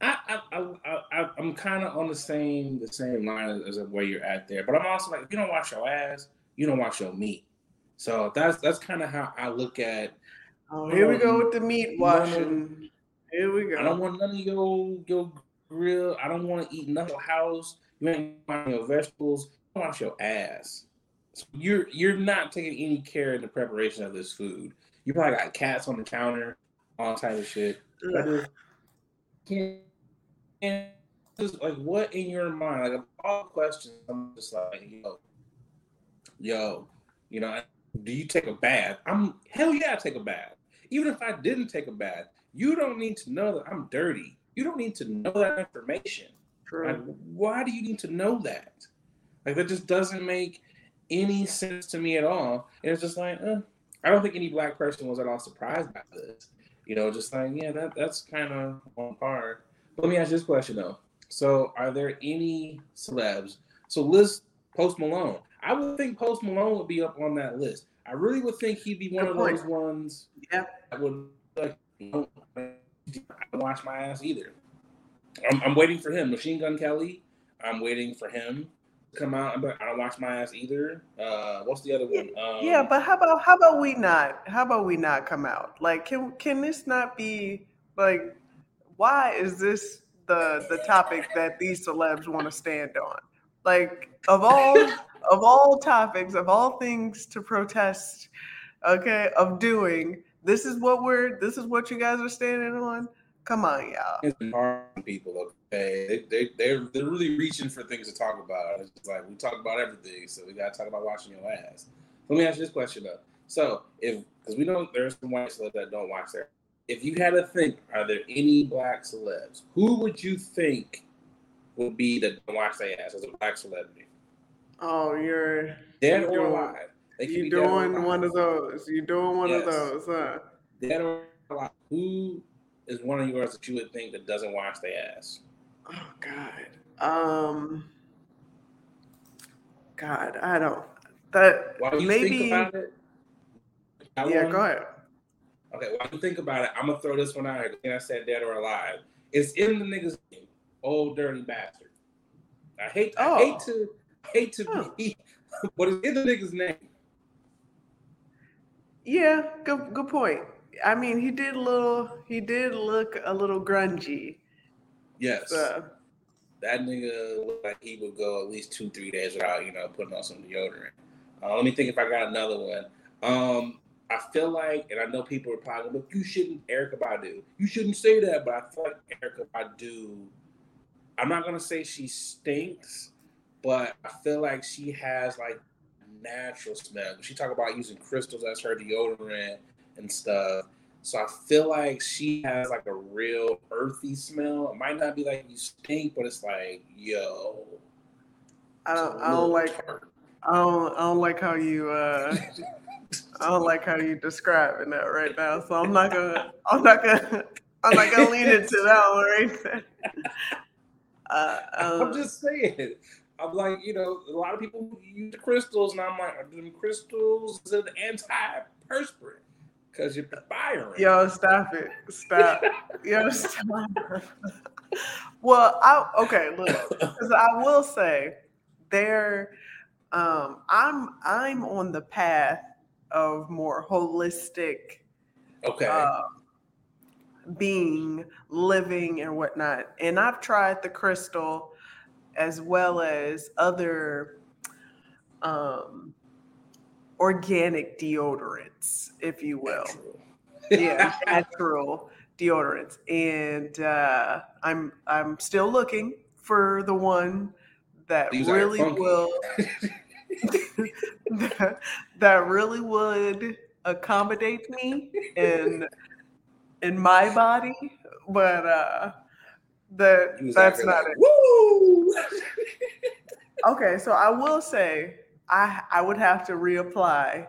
I, I, I, I, am kind of on the same the same line as, as where you're at there, but I'm also like, if you don't wash your ass, you don't wash your meat. So that's that's kind of how I look at. Oh, here we go um, with the meat washing. Here we go. I don't want none of your your grill. I don't want to eat nothing house. You ain't wash your vegetables. wash your ass. So you're you're not taking any care in the preparation of this food. You probably got cats on the counter, all type of shit. And just like what in your mind? Like all questions, I'm just like, yo, yo, you know, do you take a bath? I'm hell yeah, I take a bath. Even if I didn't take a bath, you don't need to know that I'm dirty. You don't need to know that information. True. Like, why do you need to know that? Like that just doesn't make any sense to me at all. And it's just like, uh, I don't think any black person was at all surprised by this. You know, just like, yeah, that that's kind of on par. But let me ask this question though. So, are there any celebs? So, list Post Malone. I would think Post Malone would be up on that list. I really would think he'd be one Good of point. those ones. Yeah. I would like. You know, I don't wash my ass either. I'm, I'm waiting for him. Machine Gun Kelly. I'm waiting for him come out. But I don't wash my ass either. Uh, what's the other one? Um, yeah, but how about how about we not? How about we not come out? Like, can can this not be like? Why is this the the topic that these celebs want to stand on? Like, of all (laughs) of all topics, of all things to protest, okay, of doing, this is what we're this is what you guys are standing on. Come on, y'all. It's hard people, okay? They, they, they're, they're really reaching for things to talk about. It's like we talk about everything, so we got to talk about washing your ass. Let me ask you this question, though. So, if, because we know there's some white celebs that don't watch their if you had to think, are there any black celebs? Who would you think would be the don't wash their ass as a black celebrity? Oh, you're dead you're or alive. You're doing one of those. You're doing one yes. of those, huh? Dead or alive. Who is one of yours that you would think that doesn't wash their ass? Oh God. Um. God, I don't. That While you maybe. Think about it, yeah, one, go ahead. Okay, while you think about it, I'm gonna throw this one out here. And I said dead or alive. It's in the nigga's name. Old dirty bastard. I hate. Oh. I hate to. Hate to oh. be. (laughs) But it's in the nigga's name. Yeah, good good point. I mean, he did a little. He did look a little grungy. Yes. So. That nigga looked like he would go at least two, three days without, you know, putting on some deodorant. Uh, let me think if I got another one. Um, I feel like, and I know people are probably, look, you shouldn't, Erykah Badu. You shouldn't say that, but I feel like Erykah Badu. I'm not gonna say she stinks, but I feel like she has like natural smell. She talk about using crystals as her deodorant and stuff. So I feel like she has like a real earthy smell. It might not be like you stink, but it's like, yo. I don't. I don't like. I don't. I don't like how you. uh (laughs) I don't like how you describing that right now. So I'm not gonna. I'm not gonna. I'm not gonna lean into that one right there. Uh, (laughs) um, I'm just saying. I'm like, you know, a lot of people use the crystals, and I'm like, are them crystals is it antiperspirant? Because you're perspiring. Yo, stop it. Stop. Yo, (laughs) stop. well, I okay, look, because I will say there um I'm I'm on the path of more holistic okay uh, being living and whatnot and i've tried the crystal as well as other um, organic deodorants if you will natural. yeah natural deodorants, and uh, I'm I'm still looking for the one that These really will (laughs) (laughs) that, that really would accommodate me in in my body, but uh, that that's not like, it. Woo! (laughs) Okay, so I will say I I would have to reapply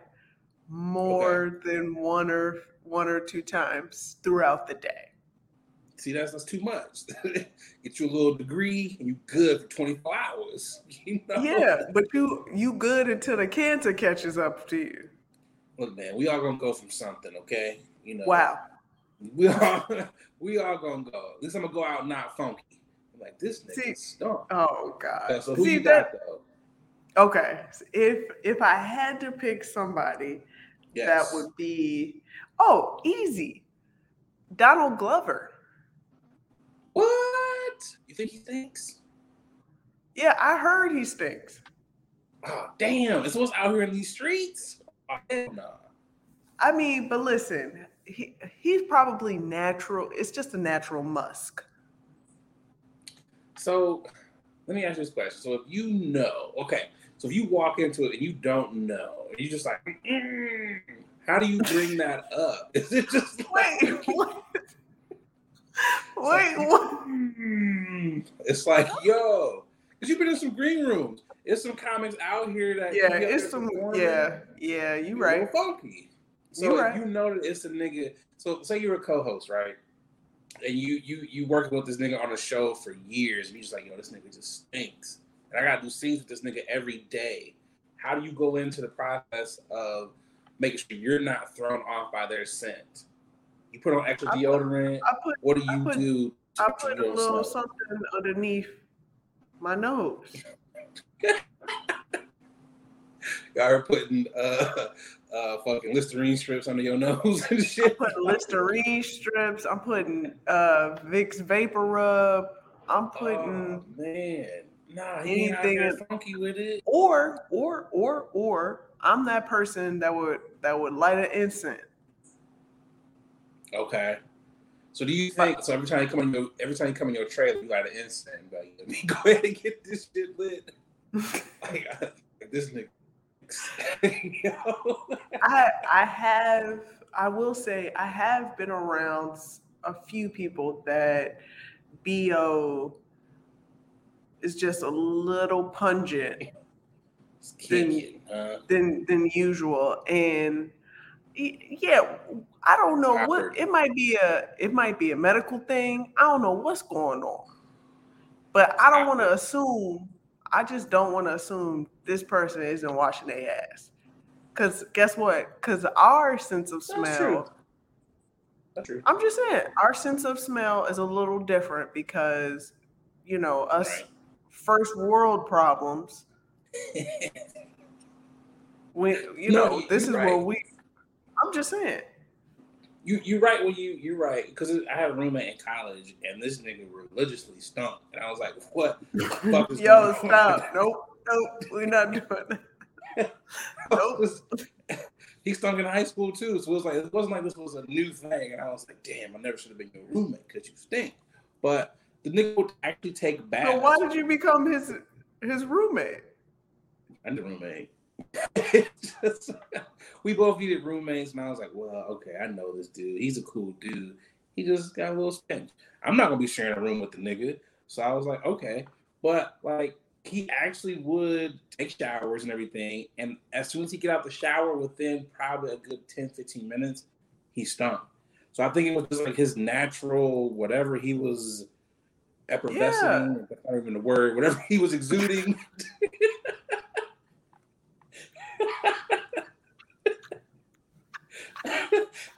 more than one or one or two times throughout the day. See, that's that's too much. (laughs) Get you a little degree and you good for 24 hours. (laughs) You know? Yeah, but you you good until the cancer catches up to you. Look, man, we all gonna go from something, okay? You know. Wow. We all (laughs) we all gonna go. At least I'm gonna go out not funky. I'm like this nigga See-. Oh God. Okay, so who See you that? got though? Okay. If if I had to pick somebody, Yes. that would be oh easy. Donald Glover. What? You think he thinks? Yeah, I heard he stinks. Oh damn! It's what's out here in these streets. Oh. I mean, but listen, he he's probably natural. It's just a natural musk. So let me ask you this question. So if you know, okay, so if you walk into it and you don't know, and you just like, "Mm," how do you bring that up? (laughs) Is it just (laughs) (laughs) like, Wait, what? Wait, what? "Mm." It's like, yo, because you've been in some green rooms. There's some comics out here that Yeah, it's some. Yeah, yeah, you right. funky. So You right. you know that it's a nigga. So say you're a co-host, right? And you you you working with this nigga on a show for years, and you just like, yo, this nigga just stinks. And I gotta do scenes with this nigga every day. How do you go into the process of making sure you're not thrown off by their scent? You put on extra I put- deodorant. I put what do I you put- do? to- I put a little something underneath my nose. (laughs) Y'all are putting uh uh fucking Listerine strips under your (laughs) nose and I'm shit. putting Listerine strips. I'm putting uh Vicks VapoRub. I'm putting Oh, man, nah, he anything there funky with it. or or or or I'm that person that would that would light an incense. Okay. So do you think so? Every time you come in your every time you come in your trailer, you light an incense. Like, let me go (laughs) ahead and get this shit lit. Like, I- this nigga. (laughs) I I have I will say I have been around a few people that bo is just a little pungent kicking, huh? than than usual and yeah I don't know I what it might be a it might be a medical thing I don't know what's going on but I don't want to assume I just don't want to assume this person isn't washing their ass because guess what because our sense of smell That's true. That's true. I'm just saying, our sense of smell is a little different because, you know, us Right. First world problems. (laughs) when you No, know, you- this is you're right. we. I'm just saying. You you right when you you right because I had a roommate in college and this nigga religiously stunk and I was like, what? the (laughs) fuck is Yo, stop! Nope, nope, we're not doing that. (laughs) Nope. he stunk in high school too, so it was like it wasn't like this was a new thing, and I was like, damn, I never should have been your roommate because you stink. But the nigga would actually take baths. So why did you become his his roommate? I'm the roommate. Just- (laughs) we both needed roommates, and I was like, well, okay, I know this dude. He's a cool dude. He just got a little stench. I'm not gonna be sharing a room with the nigga. So I was like, okay. But like he actually would take showers and everything. And as soon as he get out the shower, within probably a good 10, 15 minutes, he stunk. So I think it was just like his natural whatever he was effervescing, that's not even the word, whatever he was exuding. (laughs)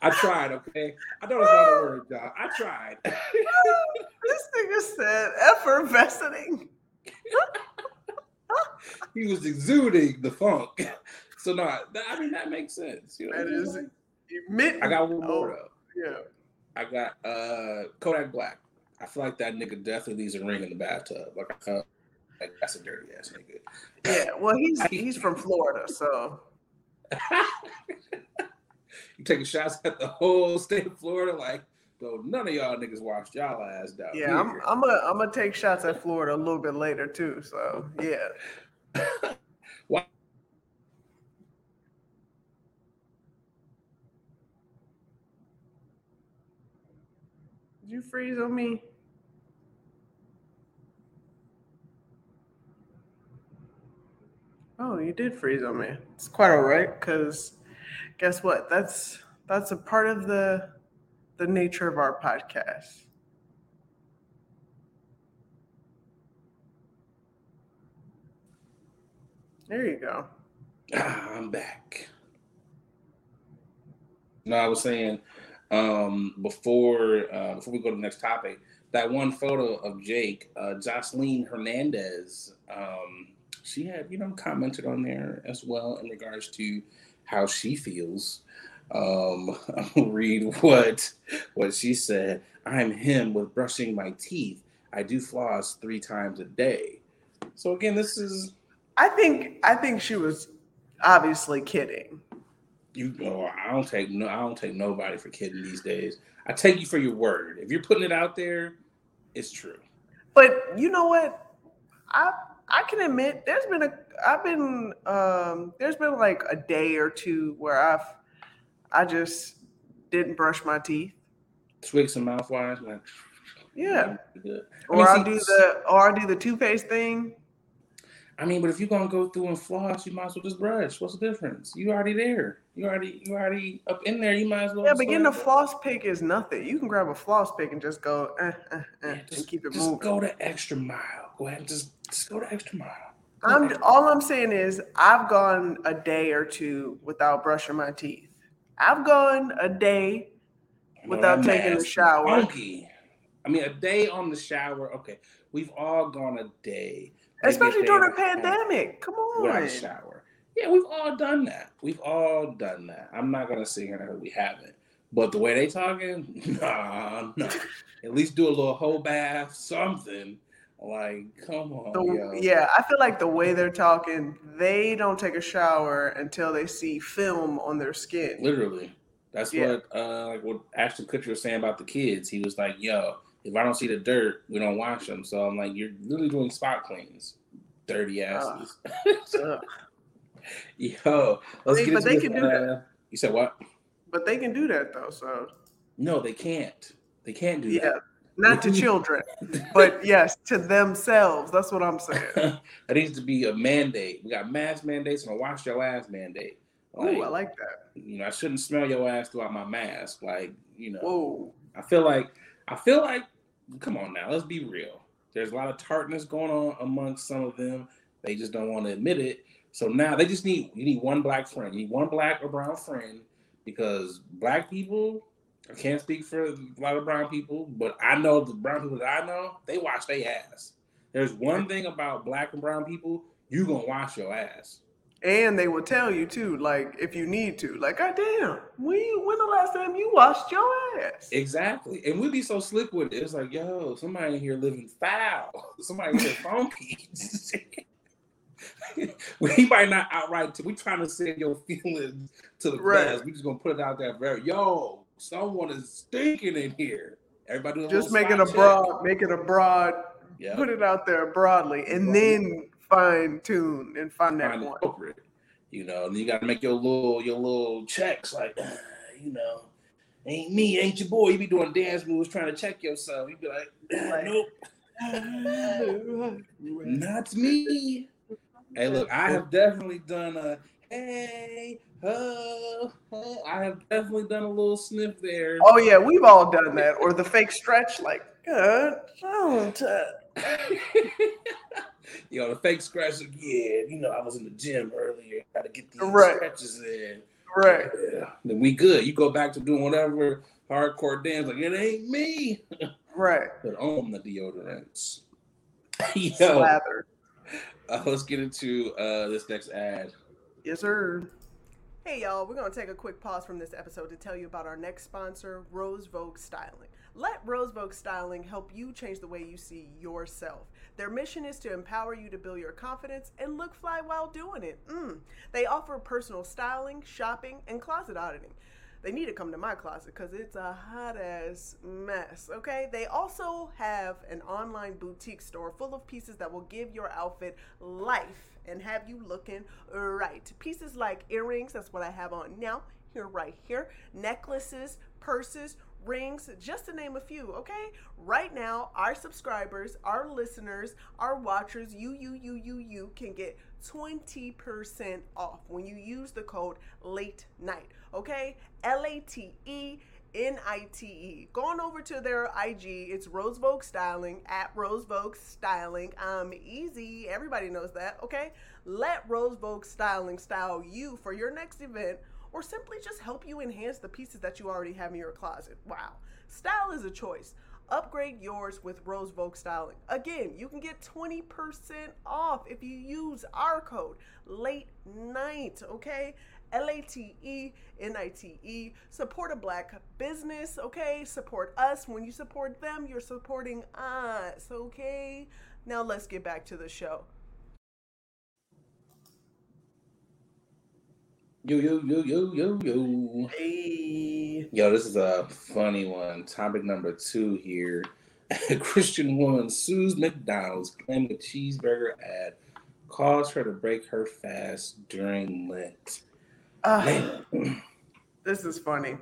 I tried, okay? I don't know it's not a word, y'all. I tried. This nigga said effervescing. (laughs) he was exuding the funk. So no, I mean that makes sense. You know, That is. I got one more Oh. though. Yeah. I got uh Kodak Black. I feel like that nigga definitely leaves a ring in the bathtub. Like I felt like that's a dirty ass nigga. Yeah. Well, he's he's from Florida, so (laughs) you taking shots at the whole state of Florida, like Though none of y'all niggas washed y'all ass down. Yeah, I'm I'm gonna I'm gonna take shots at Florida a little bit later too. So yeah. (laughs) Why? Did you freeze on me? Oh, you did freeze on me. It's quite all right, because guess what? That's that's a part of the the nature of our podcast. There you go. Ah, I'm back. No, I was saying um, before uh, before we go to the next topic, that one photo of Jake, uh, Jocelyn Hernandez, um, she had you know commented on there as well in regards to how she feels. Um, (laughs) I'll read what what she said. I'm him with brushing my teeth. I do floss three times a day. So again, this is I think I think she was obviously kidding. you know, I don't take no, I don't take nobody for kidding these days. I take you for your word. If you're putting it out there, it's true. But you know what? I I can admit there's been a I've been um there's been like a day or two where I've I just didn't brush my teeth. Twig some mouthwash, like Yeah. I Or mean, I see, do the or I'll do the toothpaste thing. I mean, but if you're gonna go through and floss, you might as well just brush. What's the difference? You already there. You already you already up in there. You might as well. Yeah, but getting a floss pick is nothing. You can grab a floss pick and just go eh, eh, eh, Yeah, and just, keep it just moving. go the extra mile. Go ahead and just just go the extra mile. Go I'm all I'm saying is I've gone a day or two without brushing my teeth. I've gone a day without that taking a shower. funky. I mean, a day on the shower. Okay, we've all gone a day, especially during a pandemic. Come on. a shower. Yeah, we've all done that. We've all done that. I'm not gonna sit here and we haven't. But the way they talking, (laughs) nah, nah. At least do a little whole bath, something. Like, come on, yeah, I feel like the way they're talking, they don't take a shower until they see film on their skin. Literally. That's Yeah. what uh like what Ashton Kutcher was saying about the kids. He was like, "Yo, if I don't see the dirt, we don't wash them." So I'm like, "You're literally doing spot cleans, dirty asses." (laughs) Ugh. Yo, let's They- get but they can do that. uh, You said what? But they can do that though, so No, they can't. They can't do that. yeah. Not to children, (laughs) but yes, to themselves. That's what I'm saying. (laughs) that needs to be a mandate. We got mask mandates and a wash your ass mandate. Oh, I like that. you know, I shouldn't smell your ass throughout my mask. Like, you know, Whoa. I feel like I feel like come on now, let's be real. There's a lot of tartness going on amongst some of them. They just don't want to admit it. So now they just need you need one black friend. You need one black or brown friend because black people, I can't speak for a lot of brown people, but I know the brown people that I know, they wash their ass. There's one thing about black and brown people, you gonna wash your ass. And they will tell you too, like if you need to. Like, God damn, when when the last time you washed your ass? Exactly. And we'd be so slick with it. It's like, yo, somebody in here living foul. (laughs) Somebody in here funky. (laughs) we might not outright, we trying to send your (laughs) feelings to the Right. We just gonna put it out there very, yo, someone is stinking in here. Everybody Just make it a broad, make it a broad, put it out there broadly, and then fine tune and find that find one. You know, and you gotta make your little your little checks like, "Ah, (sighs) you know, ain't me, ain't your boy. You be doing dance moves trying to check yourself. You be like, "Ah, (sighs) Like- nope. (laughs) Not me. Hey, look, I have definitely done a hey, ho, ho. I have definitely done a little sniff there. Oh yeah, we've all done that. Or the fake stretch, like, God, don't. (laughs) you know, the fake scratch. like, Yeah, you know, I was in the gym earlier. Got to get these Right. stretches in. Right. Yeah. Then we good. You go back to doing whatever hardcore dance. Like it ain't me. Right. (laughs) But on the deodorants. (laughs) Yo, Slather. uh, let's get into uh, this next ad. Yes, sir. Hey, y'all, we're going to take a quick pause from this episode to tell you about our next sponsor, Rose Vogue Styling. Let Rose Vogue Styling help you change the way you see yourself. Their mission is to empower you to build your confidence and look fly while doing it. Mm. They offer personal styling, shopping, and closet auditing. they need to come to my closet because it's a hot ass mess. Okay. They also have an online boutique store full of pieces that will give your outfit life and have you looking right. Pieces like earrings, that's what I have on now, here, right here, necklaces, purses, rings, just to name a few, okay? Right now, our subscribers, our listeners, our watchers, you, you, you, you, you can get 20% off when you use the code late night, okay? L A T E N I T E. Going over to their IG, it's Rose Vogue Styling at Rose Vogue Styling. Um, easy. Everybody knows that, okay? Let Rose Vogue Styling style you for your next event or simply just help you enhance the pieces that you already have in your closet. Wow. Style is a choice. Upgrade yours with Rose Vogue Styling. Again, you can get 20% off if you use our code late night, okay? L A T E N I T E. Support a black business, okay? Support us. When you support them, you're supporting us, okay? Now let's get back to the show. Yo, yo, yo, yo, yo, yo. Hey. Yo, this is a funny one. Topic number two here. A (laughs) Christian woman sues McDonald's claiming a cheeseburger ad caused her to break her fast during Lent. Uh, (clears throat) this is funny.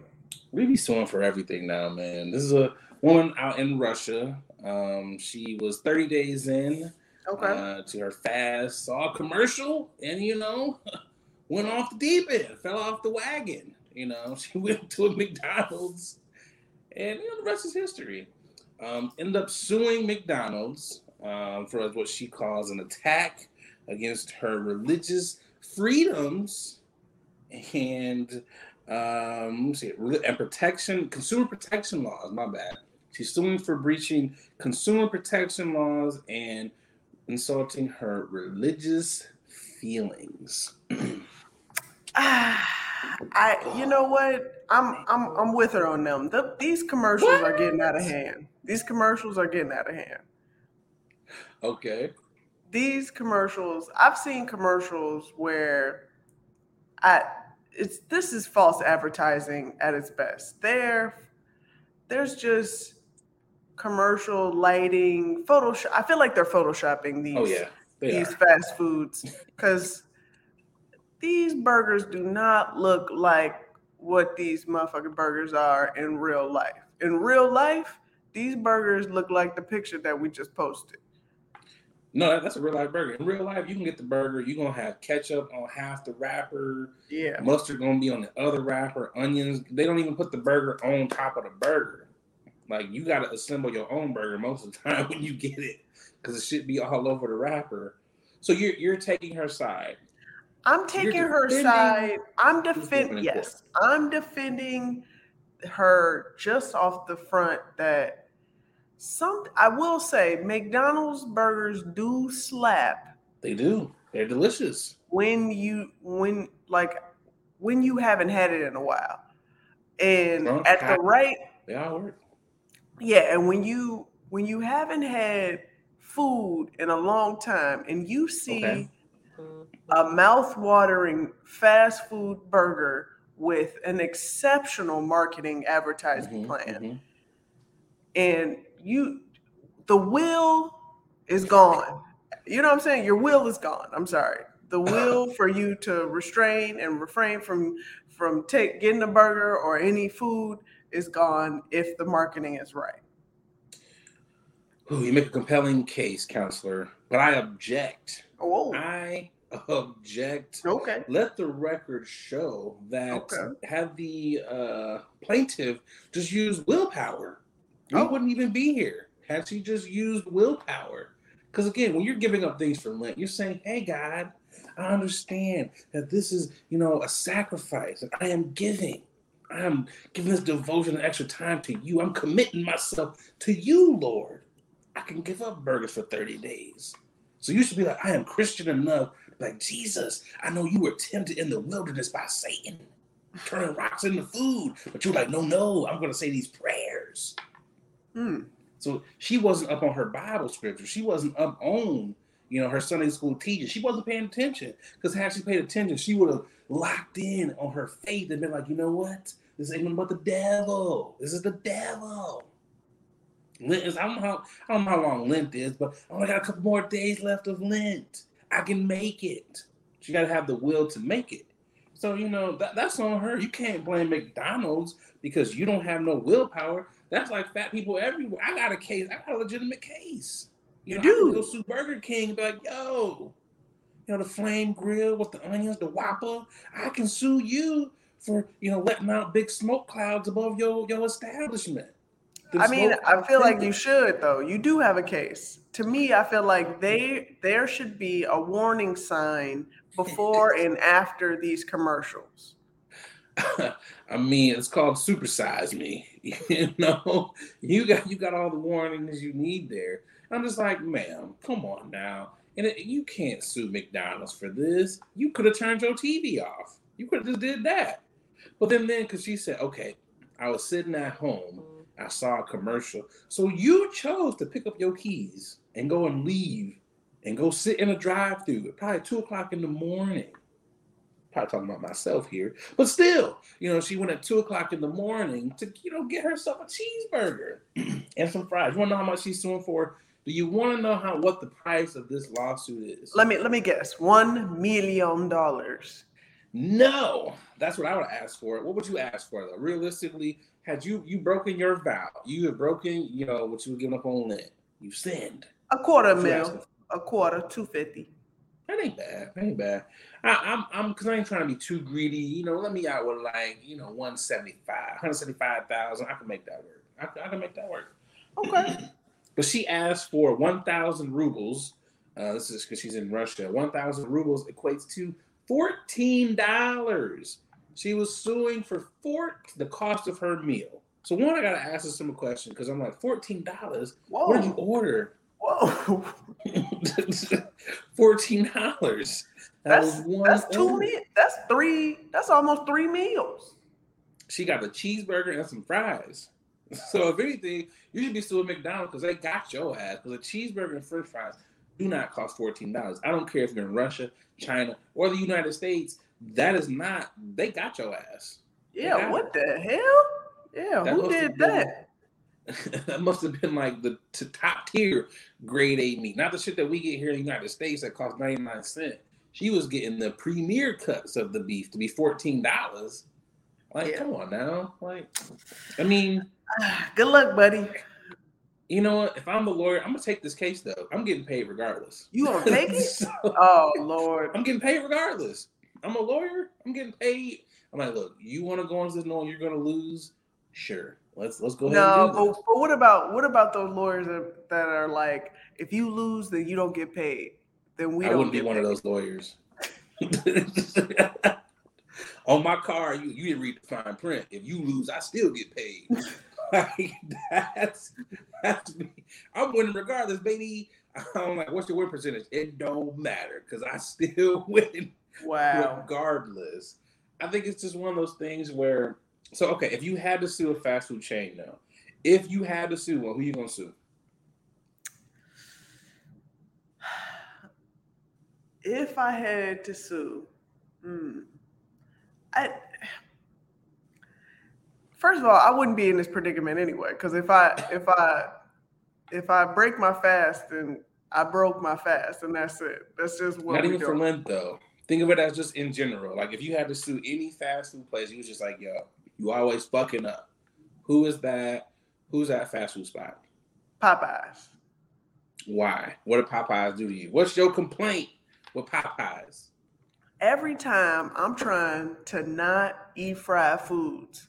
We be suing for everything now, man. This is a woman out in Russia. Um, she was 30 days in Okay. uh, to her fast, saw a commercial, and you know, (laughs) went off the deep end, fell off the wagon. You know, (laughs) she went to a McDonald's, and you know the rest is history. Um, ended up suing McDonald's um, for what she calls an attack against her religious freedoms and um, see, and protection, consumer protection laws. My bad. She's suing for breaching consumer protection laws and insulting her religious feelings. (clears throat) Ah, (sighs) I, you know what? I'm, I'm, I'm with her on them. The, these commercials are getting out of hand. These commercials are getting out of hand. Okay. These commercials, I've seen commercials where, I, it's this is false advertising at its best. There, there's just commercial lighting, Photoshop. I feel like they're photoshopping these. Oh yeah, they these are. fast foods because these burgers do not look like what these motherfucking burgers are in real life. In real life, these burgers look like the picture that we just posted. No, that's a real life burger. In real life, you can get the burger. You're gonna have ketchup on half the wrapper, Yeah. mustard gonna be on the other wrapper, onions. They don't even put the burger on top of the burger. Like you gotta assemble your own burger most of the time (laughs) when you get it, because it should be all over the wrapper. So you're you're taking her side. I'm taking her side. I'm defending yes. I'm defending her just off the front that some I will say McDonald's burgers do slap They do. They're delicious. when you when like when you haven't had it in a while and Drunk, at the right They all work. yeah and when you when you haven't had food in a long time and you see Okay. A mouth-watering fast food burger with an exceptional marketing advertising Mhm, plan. mhm. and you the will is gone. You know what i'm saying? Your will is gone. I'm sorry. The (coughs) will for you to restrain and refrain from from take getting a burger or any food is gone if the marketing is right. Ooh, you make a compelling case, counselor, but I object. oh I object. okay Let the record show that Okay. had the uh, plaintiff just used willpower, we Oh. wouldn't even be here had she just used willpower. Because again, when you're giving up things for Lent, you're saying, "Hey, God, I understand that this is, you know, a sacrifice, and I am giving. I am giving this devotion and extra time to you. I'm committing myself to you, Lord. I can give up burgers for 30 days. So you should be like, I am Christian enough. Like, Jesus, I know you were tempted in the wilderness by Satan, turning rocks into food. But you're like, no, no, I'm going to say these prayers. Hmm. So she wasn't up on her Bible scripture. She wasn't up on, you know, her Sunday school teaching. She wasn't paying attention. Because had she paid attention, she would have locked in on her faith and been like, you know what? This ain't even but the devil. This is the devil. Lent is I don't know how I don't know how long Lent is, but I only got a couple more days left of Lent. I can make it. She got to have the will to make it. So you know that, that's on her. You can't blame McDonald's because you don't have no willpower. That's like fat people everywhere. I got a case. I got a legitimate case. You, know, do. Go sue Burger King be like, yo, you know, the flame grill with the onions, the Whopper. I can sue you for you know letting out big smoke clouds above your your establishment. I mean, I feel like you should though. You do have a case. To me, I feel like they there should be a warning sign before (laughs) and after these commercials. I mean, it's called supersize me. (laughs) You know, you got you got all the warnings you need there. I'm just like, ma'am, come on now. And it, you can't sue McDonald's for this. You could have turned your TV off. You could have just did that. But then, then, because she said, okay, I was sitting at home, I saw a commercial. So you chose to pick up your keys and go and leave and go sit in a drive-through at probably two o'clock in the morning. Probably talking about myself here, but still, you know, she went at two o'clock in the morning to, you know, get herself a cheeseburger (clears throat) and some fries. You want to know how much she's suing for? Do you want to know how what the price of this lawsuit is? Let me let me guess. One million dollars. No, that's what I would ask for. What would you ask for though? Realistically, had you you broken your vow, you have broken, you know, what you were giving up on Lent. You sinned. A quarter mil. A quarter, two fifty. That ain't bad. That ain't bad. I, I'm I'm because I ain't trying to be too greedy. You know, let me out with like you know 175, 175,000. I can make that work. I, I can make that work. Okay. (clears throat) But she asked for 1,000 rubles. Uh, this is because she's in Russia. 1,000 rubles equates to $14. She was suing for four, the cost of her meal. So, one, I got to ask her some question because I'm like, $14? Whoa. What did you order? Whoa. (laughs) $14. That That's one that's two meals. That's three. That's almost three meals. She got a cheeseburger and some fries. (laughs) So, if anything, you should be suing McDonald's because they got your ass. Because a cheeseburger and french fries do not cost $14. I don't care if you're in Russia, China, or the United States. That is not, they got your ass. Yeah. What the hell? Yeah. That who did that? (laughs) that must have been like the to top tier grade A meat, not the shit that we get here in the United States that costs 99 cents. She was getting the premier cuts of the beef to be $14. Like, Yeah. come on now. Like, I mean, (sighs) Good luck, buddy. you know what? If I'm the lawyer, I'm gonna take this case though. I'm getting paid regardless. You gonna take it? (laughs) So, Oh Lord. I'm getting paid regardless. I'm a lawyer. I'm getting paid. I'm like, look, you want to go into this knowing you're gonna lose? Sure. Let's let's go ahead. No, but, but what about what about those lawyers that, that are like, if you lose, then you don't get paid. Then we. I don't wouldn't be get one of those lawyers. (laughs) (laughs) On my car, you you didn't read the fine print. If you lose, I still get paid. (laughs) like that's that's me. I'm winning regardless, baby. I'm like, what's your win percentage? It don't matter because I still win. Wow. regardless. I think it's just one of those things where, so okay, if you had to sue a fast food chain now, if you had to sue one, who you gonna sue? (sighs) If I had to sue, hmm, I first of all, I wouldn't be in this predicament anyway. Because if I (laughs) if I if I break my fast, then I broke my fast, and that's it. That's just what Not even for Lent though. Think of it as just in general. Like if you had to sue any fast food place, you was just like, yo, you always fucking up. Who is that? Who's that fast food spot? Popeyes. Why? What did Popeyes do to you? What's your complaint with Popeyes? Every time I'm trying to not eat fried foods,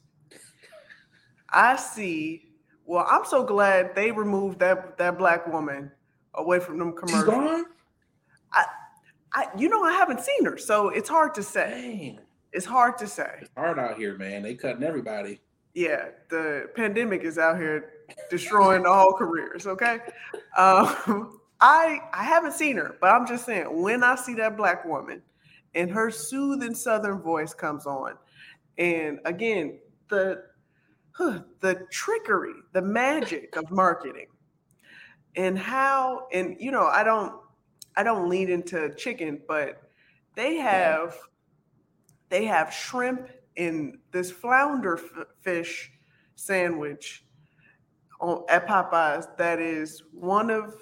I see. Well, I'm so glad they removed that that black woman away from them She's commercials. gone? I, you know, I haven't seen her, so it's hard to say. Dang. It's hard to say. It's hard out here, man. They cutting everybody. Yeah, the pandemic is out here destroying all careers. Okay, um, I I haven't seen her, but I'm just saying when I see that black woman and her soothing Southern voice comes on, and again the huh, the trickery, the magic of marketing, and how and you know I don't I don't lean into chicken, but they have they have shrimp in this flounder f- fish sandwich on, at Popeyes that is one of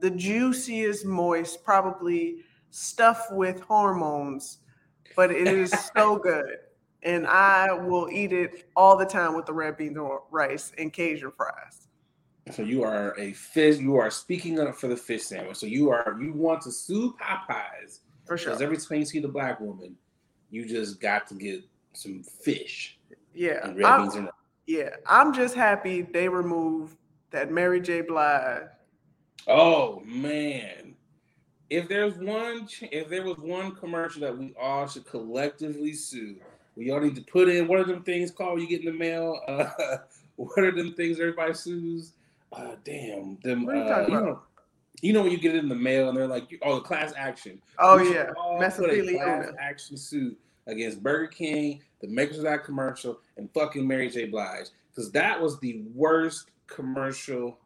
the juiciest, moist, probably stuffed with hormones, but it is (laughs) so good. And I will eat it all the time with the red beans and rice and Cajun fries. So you are a fish. You are speaking up for the fish sandwich. So you are you want to sue Popeyes For sure. because every time you see the black woman, you just got to get some fish Yeah. I'm- yeah. I'm just happy they removed that Mary J. Blige. Oh man. If there's one, if there was one commercial that we all should collectively sue, we all need to put in what are them things called you get in the mail? Uh, (laughs) what are them things everybody sues? Uh, damn, them. What are you uh, talking you about? know, you know when you get it in the mail and they're like, oh, the class action. Oh, We yeah. all put a class action suit against Burger King, the makers of that commercial, and fucking Mary J. Blige because that was the worst commercial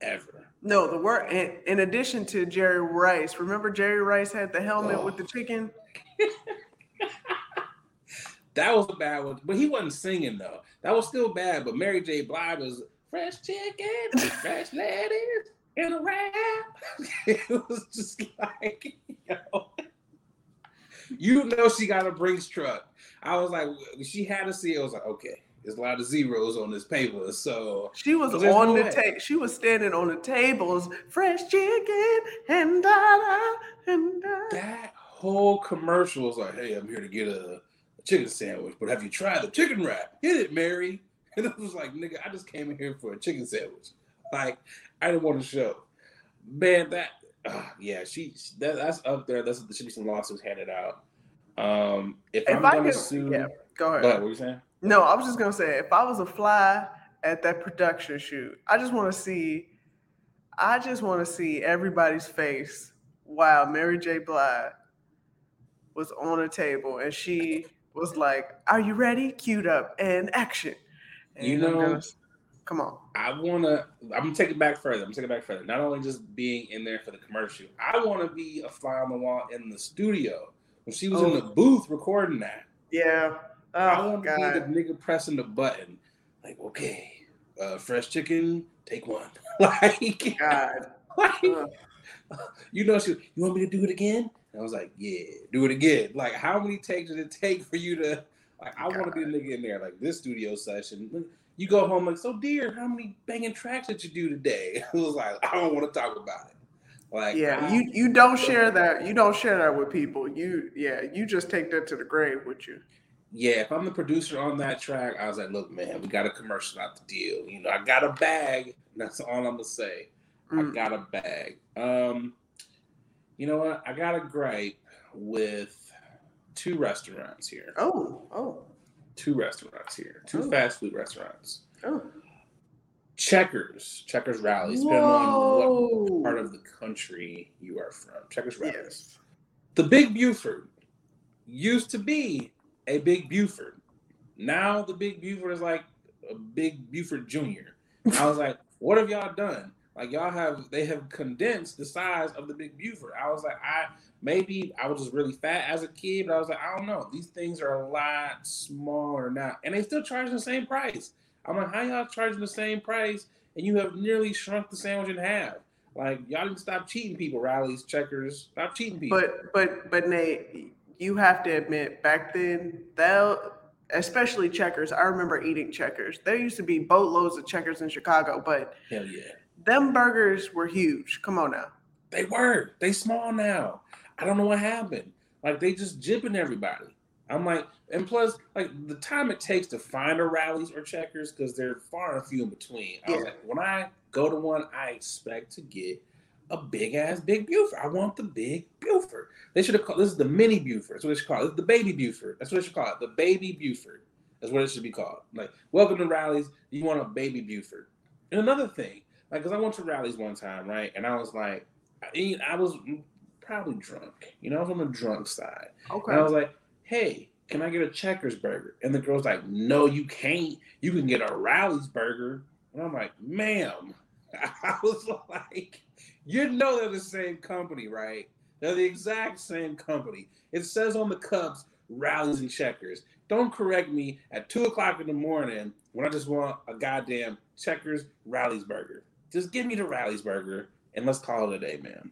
ever. No, the word in, in addition to Jerry Rice. Remember Jerry Rice had the helmet with the Oh. chicken? (laughs) That was a bad one, but he wasn't singing though. That was still bad. But Mary J. Blige was fresh chicken, fresh lettuce, and a wrap. (laughs) it was just like, yo, you know, she got a Brinks truck. I was like, she had to see. it. I was like, okay, there's a lot of zeros on this paper, so She was on the table. She was standing on the tables, fresh chicken and da da and da. that whole commercial was like, hey, I'm here to get a, a chicken sandwich, but have you tried the chicken wrap? Hit it, Mary. (laughs) And it was like, nigga, I just came in here for a chicken sandwich. Like, I didn't want to show. Man, that, uh, yeah, she, that, that's up there. That's, there should be some lawsuits handed out. Um, if, If I'm I gonna could- sue, yeah, Go ahead. go ahead, what you saying? No, I was just gonna say if I was a fly at that production shoot, I just want to see, I just want to see everybody's face while Mary J. Blige was on a table and she was like, "Are you ready?" Queued up and action. And You I'm know- come on. I wanna. I'm gonna take it back further. I'm gonna take it back further. Not only just being in there for the commercial, I want to be a fly on the wall in the studio when she was in the Oh. booth recording that. Yeah. Oh, I Oh want to be the nigga pressing the button, like, okay, uh, fresh chicken, take one. (laughs) like, God. (laughs) like, you know, she, you want me to do it again? And I was like, yeah, do it again. Like, how many takes did it take for you to? Like, I want to be the nigga in there, like this studio session. You go home like, so dear, how many banging tracks did you do today? (laughs) It was like, I don't want to talk about it. Like, Yeah, you you don't share that. You don't share that with people. You yeah, you just take that to the grave with you. yeah, if I'm the producer on that track, I was like, look, man, we got a commercial out the deal. You know, I got a bag. (laughs) That's all I'm gonna say. I Mm. got a bag. Um, you know what? I got a gripe with two restaurants here. Oh, oh, Two restaurants here. Two Oh. fast food restaurants. oh. Checkers. Checkers Rally's. Depending on what part of the country you are from. Checkers Rally's. yes. The Big Buford used to be a Big Buford. Now the Big Buford is like a Big Buford Junior. I was like, what have y'all done? Like y'all have they have condensed the size of the Big Buford. I was like, I maybe I was just really fat as a kid, but I was like, I don't know. These things are a lot smaller now, and they still charge the same price. I'm like, how y'all charging the same price, and you have nearly shrunk the sandwich in half? Like y'all didn't stop cheating people, rallies, checkers. Stop cheating people. But but but Nate, you have to admit, back then, that especially checkers. I remember eating checkers. There used to be boatloads of checkers in Chicago, but Hell yeah. Them burgers were huge. Come on now. They were. They small now. I don't know what happened. Like they just jipping everybody. I'm like, and plus, like the time it takes to find a rallies or checkers because they're far and few in between. I was Yeah. like, when I go to one, I expect to get a big ass big Buford. I want the big Buford. They should have called this is the mini Buford. That's what they should call it. This is the baby Buford. That's what they should call it. The baby Buford. That's what it should be called. Like, welcome to rallies. You want a baby Buford. And another thing, like, because I went to rallies one time, right? And I was like, I, I was probably drunk. You know, I was on the drunk side. Okay. And I was like, hey, can I get a Checkers burger? And the girl's like, no, you can't. You can get a Rally's burger. And I'm like, ma'am. (laughs) I was like, you know they're the same company, right? They're the exact same company. It says on the cups, Rally's and Checkers. Don't correct me at two o'clock in the morning when I just want a goddamn Checkers Rally's burger. Just give me the Rally's burger and let's call it a day, man.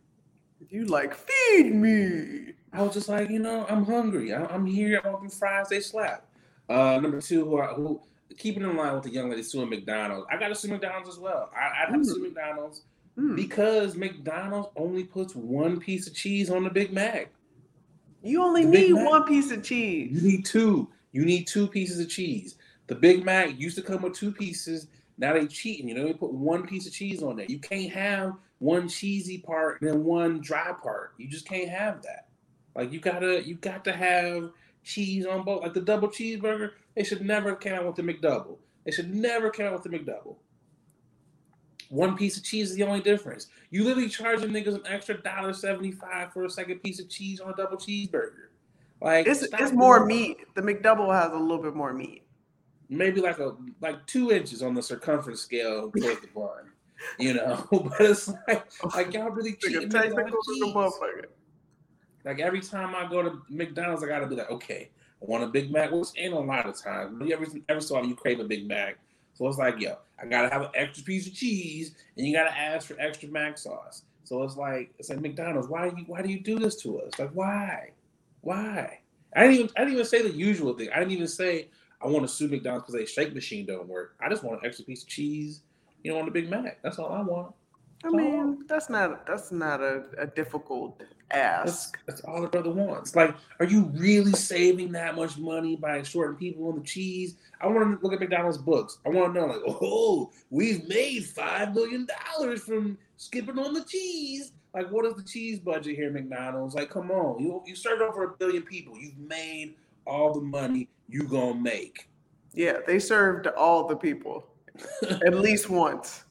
You like feed me. I was just like, you know, I'm hungry. I, am here. I want them fries. They slap. Uh, number two, who, are, who keeping in line with the young lady suing McDonald's. I got to sue McDonald's as well. I, I'd have to sue hmm. McDonald's mm. because McDonald's only puts one piece of cheese on the Big Mac. You only the need one piece of cheese. You need two. You need two pieces of cheese. The Big Mac used to come with two pieces. Now they cheating. You know, they put one piece of cheese on there. You can't have one cheesy part and then one dry part. You just can't have that. Like you gotta, you got to have cheese on both. Like the double cheeseburger, they should never come out with the McDouble. They should never come out with the McDouble. One piece of cheese is the only difference. You literally charging niggas an extra dollar seventy five for a second piece of cheese on a double cheeseburger. Like it's it's more meat. The McDouble has a little bit more meat. Maybe like a like two inches on the circumference scale (laughs) towards the bun. You know, (laughs) but it's like like y'all really cheating. Like every time I go to McDonald's, I gotta be like, okay, I want a Big Mac. Which ain't a lot of times, but every every so often you crave a Big Mac. So it's like, yo, I gotta have an extra piece of cheese, and you gotta ask for extra mac sauce. So it's like it's like McDonald's. Why do you why do you do this to us? Like why, why? I didn't even I didn't even say the usual thing. I didn't even say I want to sue McDonald's because their shake machine don't work. I just want an extra piece of cheese, you know, on the Big Mac. That's all I want. I mean, that's not that's not a, a difficult ask. That's, that's, all the brother wants. Like, are you really saving that much money by shorting people on the cheese? I want to look at McDonald's books. I want to know, like, (laughs) oh, we've made five million dollars from skipping on the cheese. Like, what is the cheese budget here, McDonald's? Like, come on, you you served over a billion people. You've made all the money you gonna make. Yeah, they served all the people (laughs) at least once.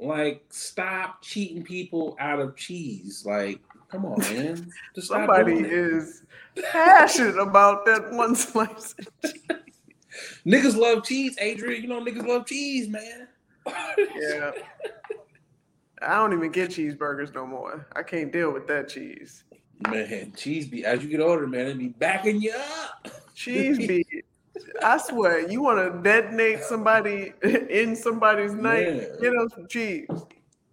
Like, stop cheating people out of cheese. Like, come on, (laughs) man. Just Somebody is (laughs) passionate about that one slice Niggas love cheese, Adrian. You know, niggas love cheese, man. yeah. I don't even get cheeseburgers no more. I can't deal with that cheese. Man, cheese be as you get older, man, it be backing you up. Cheese be I swear, you want to detonate somebody (laughs) in somebody's night? Yeah. Get us some cheese.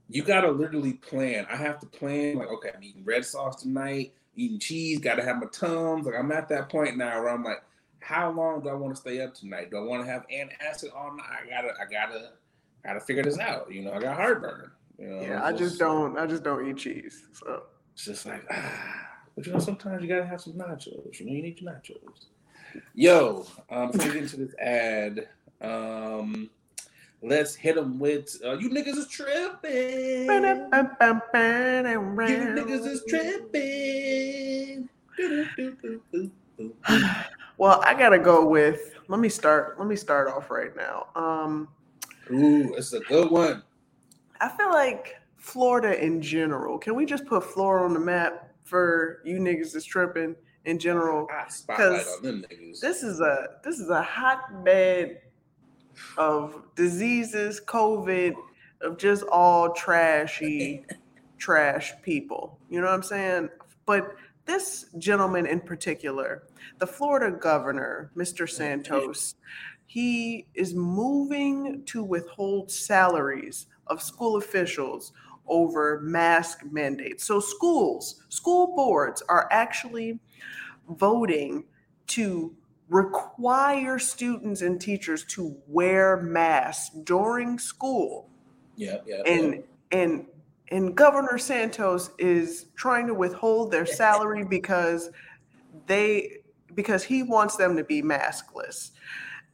You gotta literally plan. I have to plan. Like, okay, I'm eating red sauce tonight. Eating cheese. Got to have my tums. Like, I'm at that point now where I'm like, how long do I want to stay up tonight? Do I want to have antacid all night? I gotta, I gotta, gotta figure this out. You know, I got heartburn. You know, yeah, I just don't. I just don't eat cheese. So it's just like, ah. But you know, sometimes you gotta have some nachos. You know, you need your nachos. Yo, um, before we get into this ad, um, let's hit them with uh, you niggas is tripping. You niggas is tripping. (sighs) well, I gotta go with. Let me start. Let me start off right now. Um, Ooh, it's a good one. I feel like Florida in general. Can we just put Florida on the map for you niggas is tripping? In general because this is a this is a hotbed of diseases, COVID, of just all trashy, (laughs) trash people. You know what I'm saying? But this gentleman in particular, the Florida governor, Mr. Santos, he is moving to withhold salaries of school officials over mask mandates. So schools, school boards are actually voting to require students and teachers to wear masks during school. Yeah, yeah. And yeah. and and Governor Santos is trying to withhold their salary because they because he wants them to be maskless.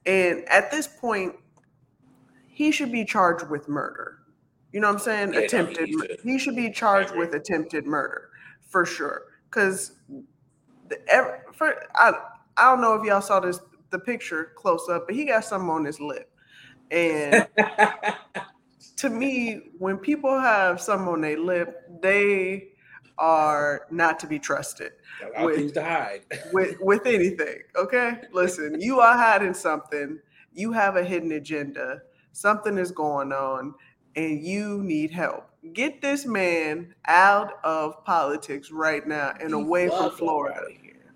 And at this point, he should be charged with murder. You know what I'm saying? Yeah, attempted. He, should. he should be charged with attempted murder for sure. Because every, for, I, I don't know if y'all saw this the picture close up, but he got something on his lip. And (laughs) to me, when people have something on their lip, they are not to be trusted. with, things to hide. (laughs) with with anything. Okay? Listen, you are hiding something, you have a hidden agenda, something is going on, and you need help. Get this man out of politics right now and away from Florida.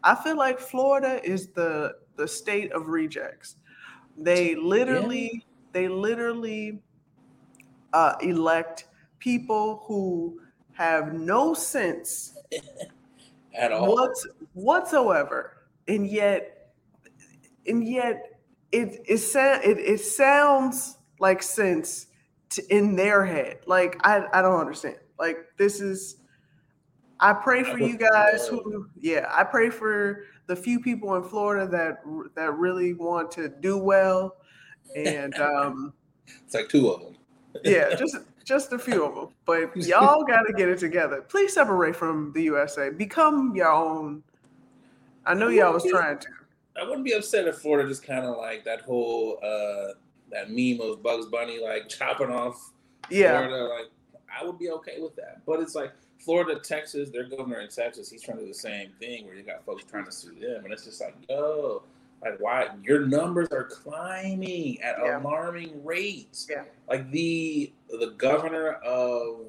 I feel like Florida is the the state of rejects. They literally, yeah. they literally uh, elect people who have no sense (laughs) at all what's, whatsoever, and yet, and yet, it it, it, it sounds like sense to, in their head. Like I I don't understand. Like this is. I pray for you guys who, yeah, I pray for the few people in Florida that that really want to do well, and (laughs) um, it's like two of them. yeah, (laughs) just just a few of them. But (laughs) y'all got to get it together. Please separate from the USA. Become your own. I know y'all was trying to. I wouldn't be upset if Florida just kind of like that whole uh that meme of Bugs Bunny like chopping off yeah. Florida. Like I would be okay with that. But it's like Florida, Texas, their governor in Texas, he's trying to do the same thing where you got folks trying to sue them, and it's just like, yo, like why your numbers are climbing at yeah. alarming rates. Yeah. Like the the governor of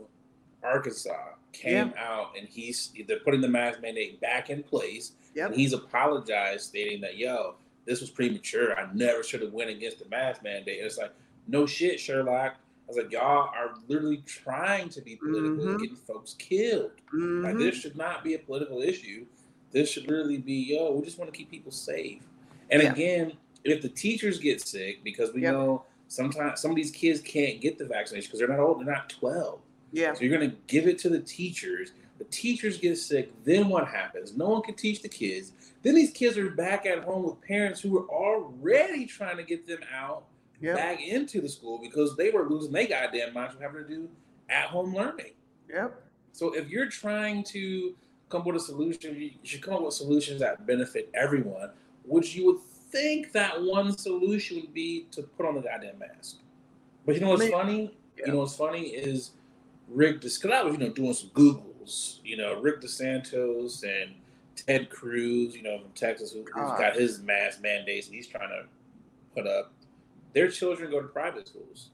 Arkansas came yeah. out and he's they're putting the mask mandate back in place. Yep. And he's apologized, stating that yo, this was premature. I never should have went against the mask mandate. And it's like, no shit, Sherlock. I was like, y'all are literally trying to be political mm-hmm. and getting folks killed. Mm-hmm. Like this should not be a political issue. This should literally be, yo, we just want to keep people safe. And yeah. again, if the teachers get sick, because we yep. know sometimes some of these kids can't get the vaccination because they're not old, they're not 12. Yeah. So you're gonna give it to the teachers. The teachers get sick, then what happens? No one can teach the kids. Then these kids are back at home with parents who are already trying to get them out yep. back into the school because they were losing their goddamn minds from having to do at home learning. Yep. So if you're trying to come up with a solution, you should come up with solutions that benefit everyone, which you would think that one solution would be to put on the goddamn mask. But you know what's funny? Yeah. You know what's funny is Rick, because I was, you know, doing some Googles, you know, Rick DeSantos and Ted Cruz, you know, from Texas, who, has ah. got his mask mandates and he's trying to put up their children go to private schools.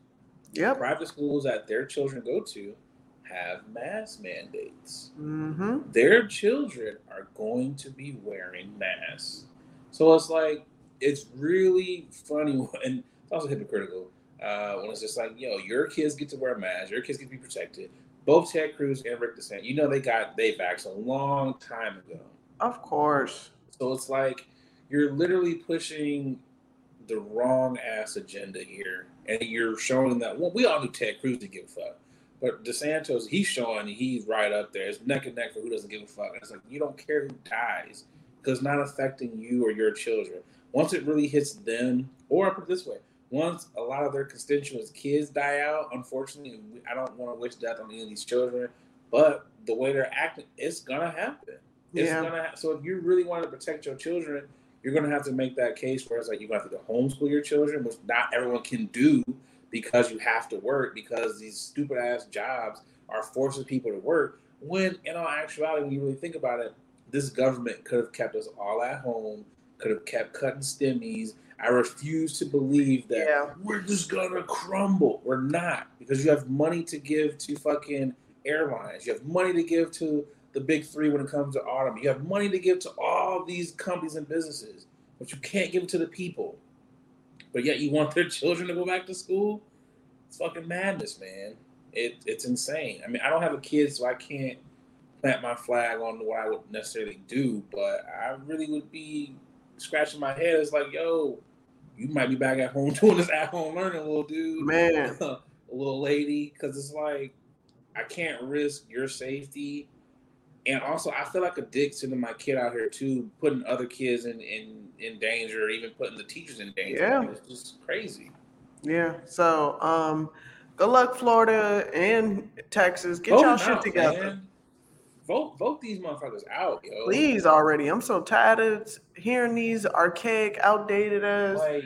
Yeah. Private schools that their children go to have mask mandates. Mm-hmm. Their children are going to be wearing masks. So it's like, it's really funny (laughs) and it's also hypocritical uh, when it's just like, yo, your kids get to wear masks, your kids get to be protected. Both Ted Cruz and Rick DeSantis, you know, they got they vaxxed a long time ago. Of course. So it's like you're literally pushing the wrong ass agenda here, and you're showing that. Well, we all knew Ted Cruz didn't give a fuck, but DeSantis, he's showing he's right up there. It's neck and neck for who doesn't give a fuck. And it's like you don't care who dies because it's not affecting you or your children. Once it really hits them, or I put it this way, once a lot of their constituents' kids die out, unfortunately, I don't want to wish death on any of these children, but the way they're acting, it's gonna happen. It's yeah. gonna. Ha- so if you really want to protect your children, you're going to have to make that case where it's like you're going to have to homeschool your children, which not everyone can do because you have to work because these stupid ass jobs are forcing people to work. When in all actuality, when you really think about it, this government could have kept us all at home, could have kept cutting stimmies. I refuse to believe that yeah. we're just gonna crumble. We're not because you have money to give to fucking airlines. You have money to give to the big three when it comes to autumn. You have money to give to all these companies and businesses, but you can't give it to the people. But yet you want their (laughs) children to go back to school? It's fucking madness, man. It, it's insane. I mean, I don't have a kid, so I can't plant my flag on what I would necessarily do, but I really would be scratching my head. It's like, yo, you might be back at home (laughs) doing this at home learning, little dude. Man. (laughs) a little lady. Because it's like, I can't risk your safety and also I feel like a dick sending my kid out here too, putting other kids in in, in danger, or even putting the teachers in danger. Yeah, it's just crazy. Yeah. So, um, good luck, Florida and Texas. Get y'all shit together. Man. Vote vote these motherfuckers out, yo. Please already. I'm so tired of hearing these archaic, outdated as like,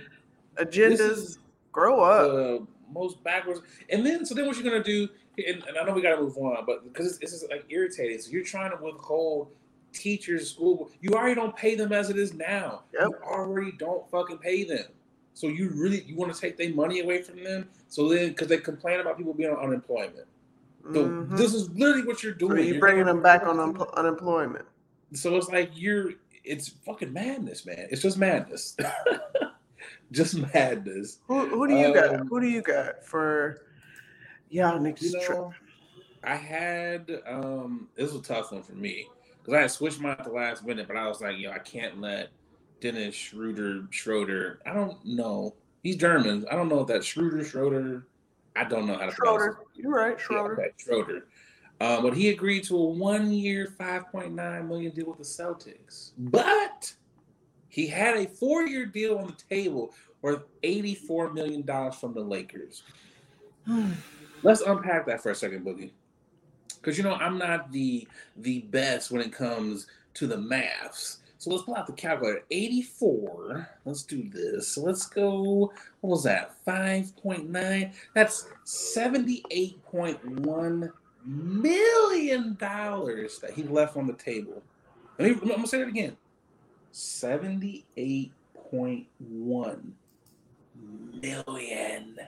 agendas. Grow up. The most backwards. And then so then what you're gonna do and, and I know we got to move on, but because it's, it's just like irritating. So you're trying to withhold teachers, school. You already don't pay them as it is now. Yep. You already don't fucking pay them. So you really you want to take their money away from them? So then, because they complain about people being on unemployment. So mm-hmm. this is literally what you're doing. So you're, you're bringing them back on un- unemployment. So it's like you're it's fucking madness, man. It's just madness. (laughs) just madness. Who, who do you um, got? Who do you got for y'all niggas you know, trip? I had um this was a tough one for me because I had switched mine at the last minute, but I was like, yo, I can't let Dennis Schroeder Schroeder. I don't know. He's German. I don't know if that's Schroeder Schroeder. I don't know how to pronounce it. Schroeder. You're right, Schroeder. Yeah, Schroeder. Uh, but he agreed to a one-year, five point nine million deal with the Celtics. But he had a four-year deal on the table worth eighty-four million dollars from the Lakers. (sighs) (sighs) (sighs) Let's unpack that for a second, Boogie because you know I'm not the the best when it comes to the maths. So let's pull out the calculator. 84. Let's do this. So let's go. What was that? 5.9. That's 78.1 million dollars that he left on the table. Let me, I'm gonna say it again. 78.1 million.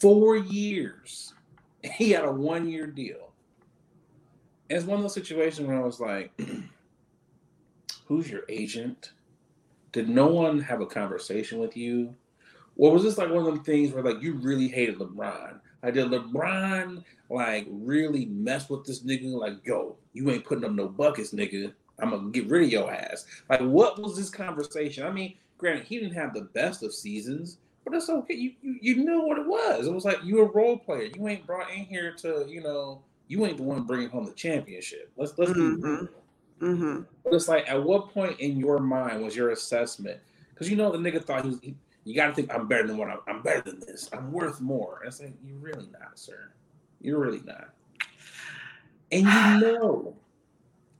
Four years. he had a one year deal. And it's one of those situations where I was like, (clears throat) who's your agent? Did no one have a conversation with you? Or was this like one of them things where like you really hated LeBron? Like did LeBron like really mess with this nigga? Like, yo, you ain't putting up no buckets, nigga. I'm gonna get rid of your ass. Like, what was this conversation? I mean, granted, he didn't have the best of seasons, but it's okay. You, you you knew what it was. It was like you a role player. You ain't brought in here to you know you ain't the one bringing home the championship. Let's let's mm-hmm. be mm-hmm. But it's like at what point in your mind was your assessment? Because you know the nigga thought he was. He, you got to think I'm better than what I'm. I'm better than this. I'm worth more. And it's like you're really not, sir. You're really not. And you (sighs) know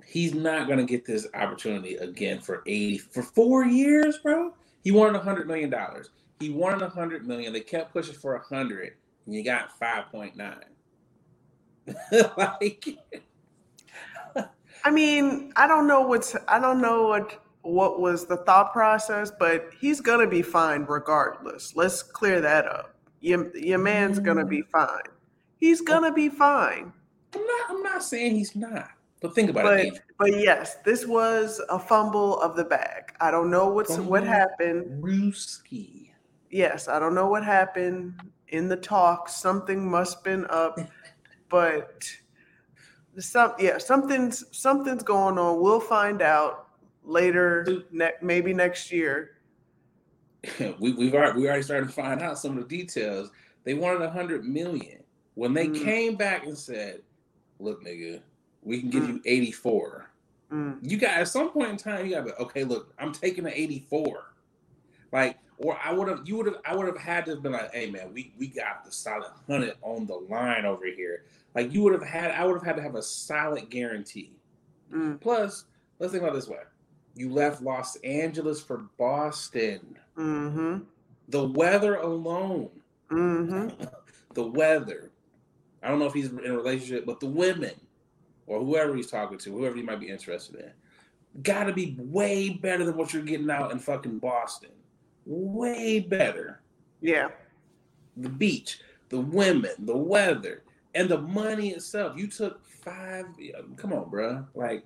he's not gonna get this opportunity again for 80 for four years, bro. He wanted a hundred million dollars. He wanted a hundred million. They kept pushing for a hundred, and you got five point nine. (laughs) like, I mean, I don't know what's. I don't know what what was the thought process, but he's gonna be fine regardless. Let's clear that up. Your your man's gonna be mm. fine. He's gonna be fine. I'm not. I'm not saying he's not. But think about but, it. But yes, this was a fumble of the bag. I don't know what's fumble what happened. Ruski yes, I don't know what happened in the talk. Something must been up, (laughs) but some yeah, something's something's going on. We'll find out later, ne- maybe next year. (laughs) we, we've already we already started to find out some of the details. They wanted a hundred million. When they mm. came back and said, "Look, nigga, we can give mm. you 84." Mm. You got at some point in time, you got to okay. Look, I'm taking the 84. Like or I would have, you would have, I would have had to have been like, hey man, we we got the solid hundred on the line over here. Like you would have had, I would have had to have a solid guarantee. Mm. Plus, let's think about this way: you left Los Angeles for Boston. Mm-hmm. The weather alone, mm-hmm. (laughs) the weather. I don't know if he's in a relationship, but the women or whoever he's talking to, whoever he might be interested in, got to be way better than what you're getting out in fucking Boston way better. Yeah. The beach, the women, the weather, and the money itself. You took five. Um, come on, bro. Like,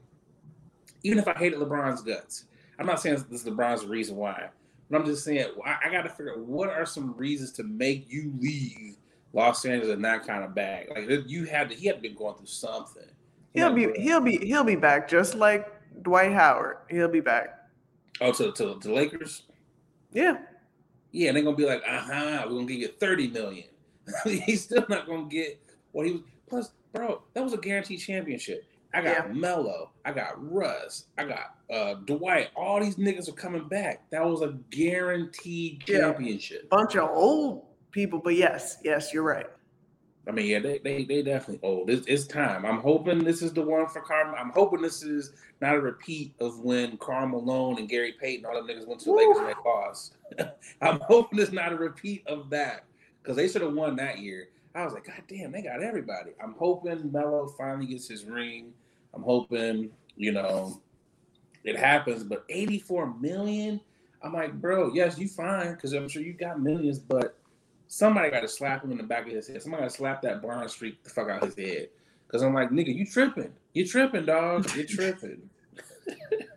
even if I hated LeBron's guts, I'm not saying this is LeBron's reason why, but I'm just saying I, I got to figure out what are some reasons to make you leave Los Angeles in that kind of bag. Like you had to, he had to be going through something. He'll be he'll be he'll be back just like Dwight Howard. He'll be back. Oh, to to the Lakers. Yeah. Yeah, and they're gonna be like, uh huh, we're gonna give you 30 million. (laughs) He's still not gonna get what he was. Plus, bro, that was a guaranteed championship. I got yeah. Melo, I got Russ, I got uh, Dwight. All these niggas are coming back. That was a guaranteed championship. Yeah. Bunch of old people, but yes, yes, you're right. I mean, yeah, they they, they definitely old. It's, it's time. I'm hoping this is the one for Karl. I'm hoping this is not a repeat of when Karl Malone and Gary Payton, all them niggas went to the Lakers and they lost. (laughs) I'm hoping it's not a repeat of that because they should have won that year. I was like, God damn, they got everybody. I'm hoping Melo finally gets his ring. I'm hoping, you know, it happens. But 84 million, I'm like, bro, yes, you fine because I'm sure you got millions, but somebody got to slap him in the back of his head. Somebody got to slap that blonde streak the fuck out his head. Cause I'm like, nigga, you tripping? You tripping, dog? You (laughs) tripping? (laughs)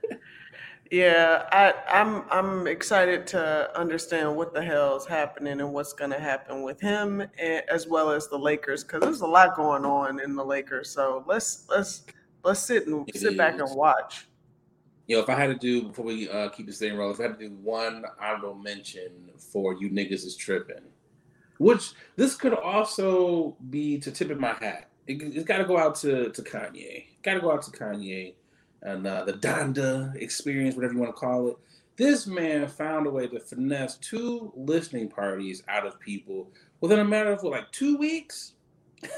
Yeah, I, I'm I'm excited to understand what the hell's happening and what's going to happen with him, and, as well as the Lakers, because there's a lot going on in the Lakers. So let's let's let's sit and It sit back and is. watch. Yo, if I had to do before we uh, keep this thing rolling, if I had to do one honorable mention for you niggas is tripping, which this could also be to tip in my hat. It, it's got to go out to to Kanye. Got to go out to Kanye and uh, the Donda experience, whatever you want to call it. This man found a way to finesse two listening parties out of people within a matter of what, like two weeks.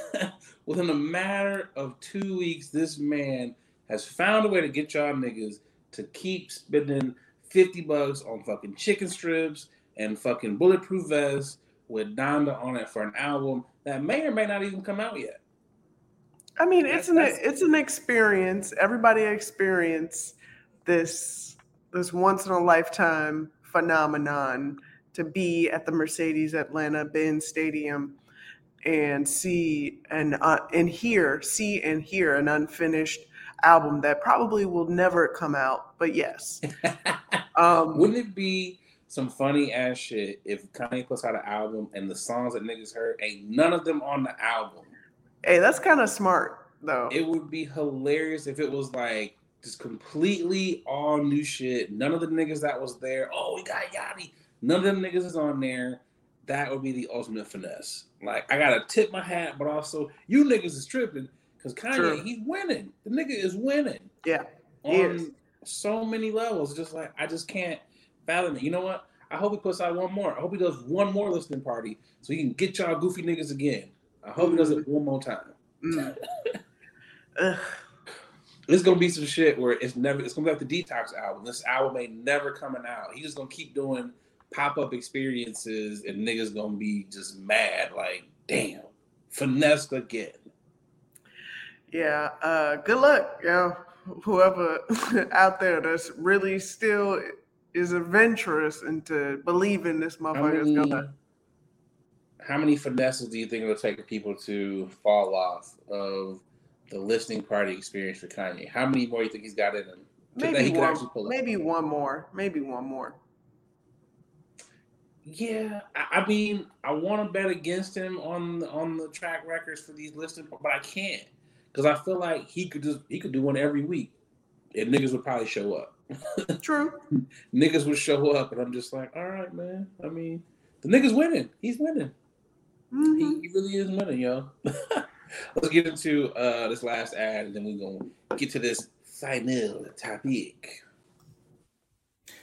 (laughs) within a matter of two weeks, this man has found a way to get y'all niggas to keep spending 50 bucks on fucking chicken strips and fucking bulletproof vests with Donda on it for an album that may or may not even come out yet. I mean, it's an it's an experience. Everybody experience this this once in a lifetime phenomenon to be at the Mercedes Atlanta Benz Stadium and see and uh, and hear see and hear an unfinished album that probably will never come out. But yes, (laughs) um, Wouldn't it be some funny ass shit if Kanye puts out an album and the songs that niggas heard ain't none of them on the album? hey, that's kind of smart though. It would be hilarious if it was like just completely all new shit. None of the niggas that was there. Oh, we got Yachty. None of them niggas is on there. That would be the ultimate finesse. Like I gotta tip my hat, but also you niggas is tripping because Kanye True. he's winning. The nigga is winning yeah, on so many levels. Just like I just can't You know what? I hope he puts out one more. I hope he does one more listening party so he can get y'all goofy niggas again. I hope he does it one more time. Mm. (laughs) It's gonna be some shit where it's never. It's gonna be like the Detox album. This album ain't never coming out. He's just gonna keep doing pop up experiences, and niggas gonna be just mad. Like, damn, finessed again. Yeah, uh, good luck, yo. Whoever (laughs) out there that's really still is adventurous into believing this motherfucker is gonna. how many finesses do you think it'll take people to fall off of the listening party experience for Kanye? How many more do you think he's got in him Maybe could one, actually pull maybe one more, maybe one more. Yeah, I, I mean, I want to bet against him on on the track records for these listening, but I can't because I feel like he could just he could do one every week, and niggas would probably show up. True. (laughs) niggas would show up, and I'm just like, all right, man. I mean, the nigga's winning. He's winning. Mhm. He, he really is winning, yo. (laughs) Let's get into uh, this last ad, and then we're gonna get to this final topic.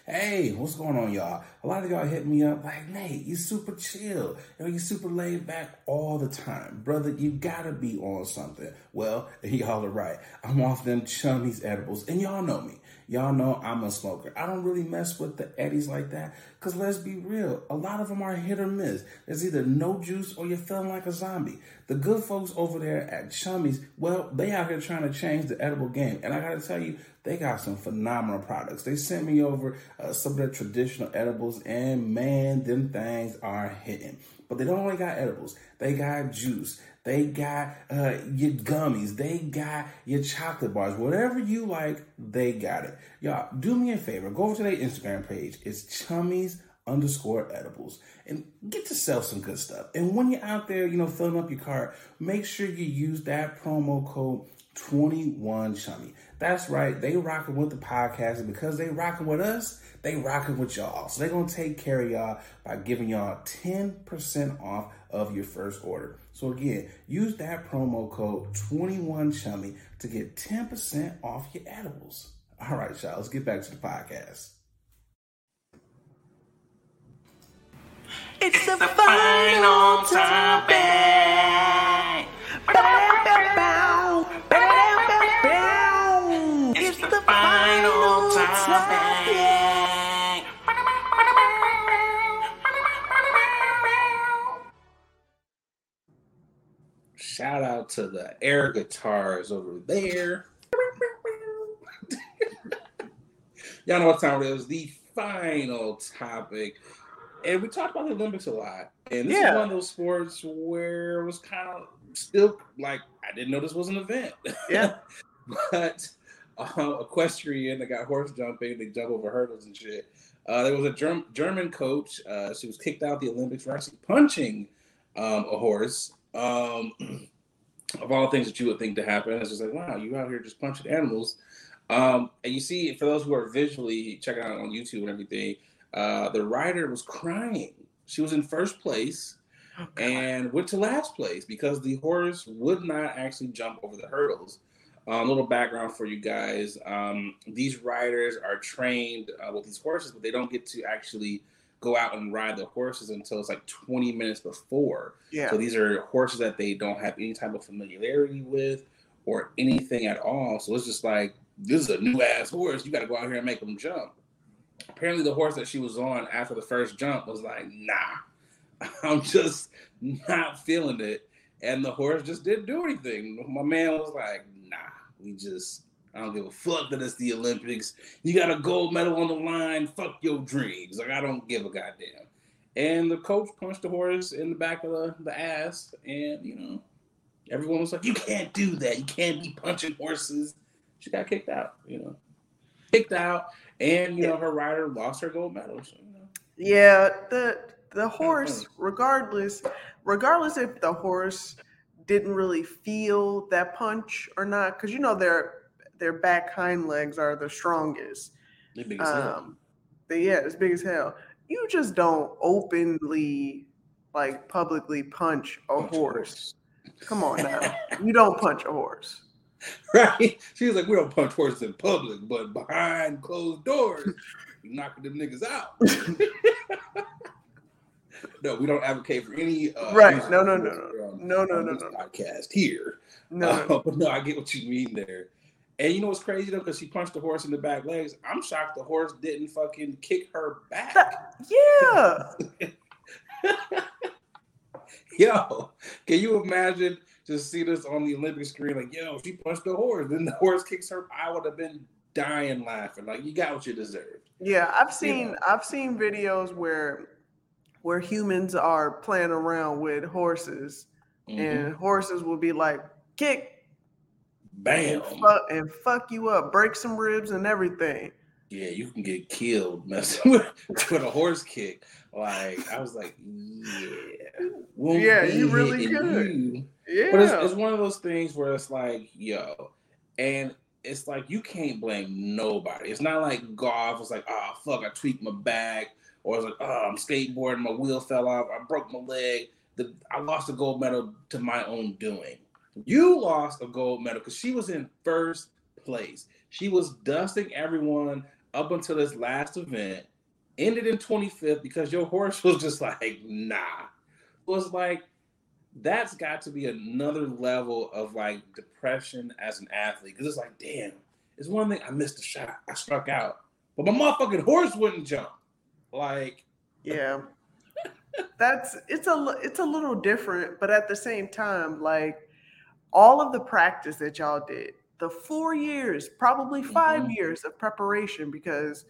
Hey, what's going on, y'all? A lot of y'all hit me up like, Nate, you super chill. You know, you super laid back all the time. Brother, you gotta be on something. Well, (laughs) y'all are right. I'm off them chummies edibles, and y'all know me. Y'all know I'm a smoker. I don't really mess with the eddies like that, because let's be real, a lot of them are hit or miss. There's either no juice or you're feeling like a zombie. The good folks over there at Chummies, well, they out here trying to change the edible game. And I gotta tell you, they got some phenomenal products. They sent me over uh, some of their traditional edibles, and man, them things are hitting. But they don't only got edibles, they got juice. They got uh, your gummies. They got your chocolate bars. Whatever you like, they got it. Y'all, do me a favor. Go over to their Instagram page. It's Chummies underscore edibles and get yourself some good stuff. And when you're out there, you know, filling up your cart, make sure you use that promo code 21 chummy. That's right. They rocking with the podcast and because they rocking with us, they rocking with y'all. So they're going to take care of y'all by giving y'all 10% off of your first order. So again, use that promo code 21 chummy to get 10% off your edibles. All right, y'all, let's get back to the podcast. It's the final topic. Ba-da-ba-bow, ba-da-ba-bow. It's the final topic. Shout out to the air guitars over there. (laughs) Y'all know what time it is. The final topic. And we talked about the Olympics a lot. And this Yeah. is one of those sports where it was kind of still like, I didn't know this was an event. Yeah. (laughs) but uh, equestrian that got horse jumping. They jump over hurdles and shit. Uh, there was a Germ- German coach. Uh, she was kicked out of the Olympics for actually punching um, a horse. Um, (clears throat) of all things that you would think to happen, it's just like, wow, you out here just punching animals. Um, and you see, for those who are visually checking out on YouTube and everything, uh, the rider was crying. She was in first place Oh, and went to last place because the horse would not actually jump over the hurdles. A um, little background for you guys: um, these riders are trained uh, with these horses, but they don't get to actually go out and ride the horses until it's like 20 minutes before. yeah. So these are horses that they don't have any type of familiarity with or anything at all. So it's just like this is a new ass horse. You got to go out here and make them jump. Apparently, the horse that she was on after the first jump was like, "Nah, (laughs) I'm just not feeling it," and the horse just didn't do anything. My man was like, "Nah, we just." I don't give a fuck that it's the Olympics. You got a gold medal on the line. Fuck your dreams. Like I don't give a goddamn. And the coach punched the horse in the back of the, the ass, and you know, everyone was like, "You can't do that. You can't be punching horses." She got kicked out. You know, kicked out, and you know, her rider lost her gold medal. So, you know. Yeah, the the horse, regardless, regardless if the horse didn't really feel that punch or not, because you know their their back hind legs are the strongest. They big as hell. Um, but yeah, it's big as hell. You just don't openly, like publicly punch a Punch a horse. Come on now, (laughs) you don't punch a horse. right? (laughs) She was like, "We don't punch horses in public, but behind closed doors, you knocking them niggas out." (laughs) no, we don't advocate for any. Uh, Right. No, no, no, no. No, no, no, no, no. Podcast here. No, Uh, no. but no, I get what you mean there. And you know what's crazy though? Because she punched the horse in the back legs. I'm shocked the horse didn't fucking kick her back. Yeah. (laughs) Yo, can you imagine just see this on the Olympic screen? Like, yo, she punched the horse. Then the horse kicks her. I would have been dying laughing. Like, you got what you deserved. Yeah, I've You seen know. I've seen videos where where humans are playing around with horses Mhm. and horses will be like kick Bam. and fuck, and fuck you up, break some ribs and everything. Yeah, you can get killed messing (laughs) with, with a horse kick. Like, I was like, yeah. won't Yeah, you really could. you. Yeah. But it's, it's one of those things where it's like, yo, and it's like you can't blame nobody. It's not like golf. It's like, oh fuck, I tweaked my back, or it's like, oh, I'm skateboarding, my wheel fell off, I broke my leg. The, I lost the gold medal to my own doing. You lost a gold medal because she was in first place. She was dusting everyone up until this last event. Ended in 25th because your horse (laughs) was just like, nah. It was like that's got to be another level of like depression as an athlete because it's like, damn, it's one thing I missed a shot, I struck out, but my motherfucking horse wouldn't jump. Like, yeah. That's it's a it's a little different, but at the same time, like all of the practice that y'all did, the four years, probably 5 Mhm. years of preparation because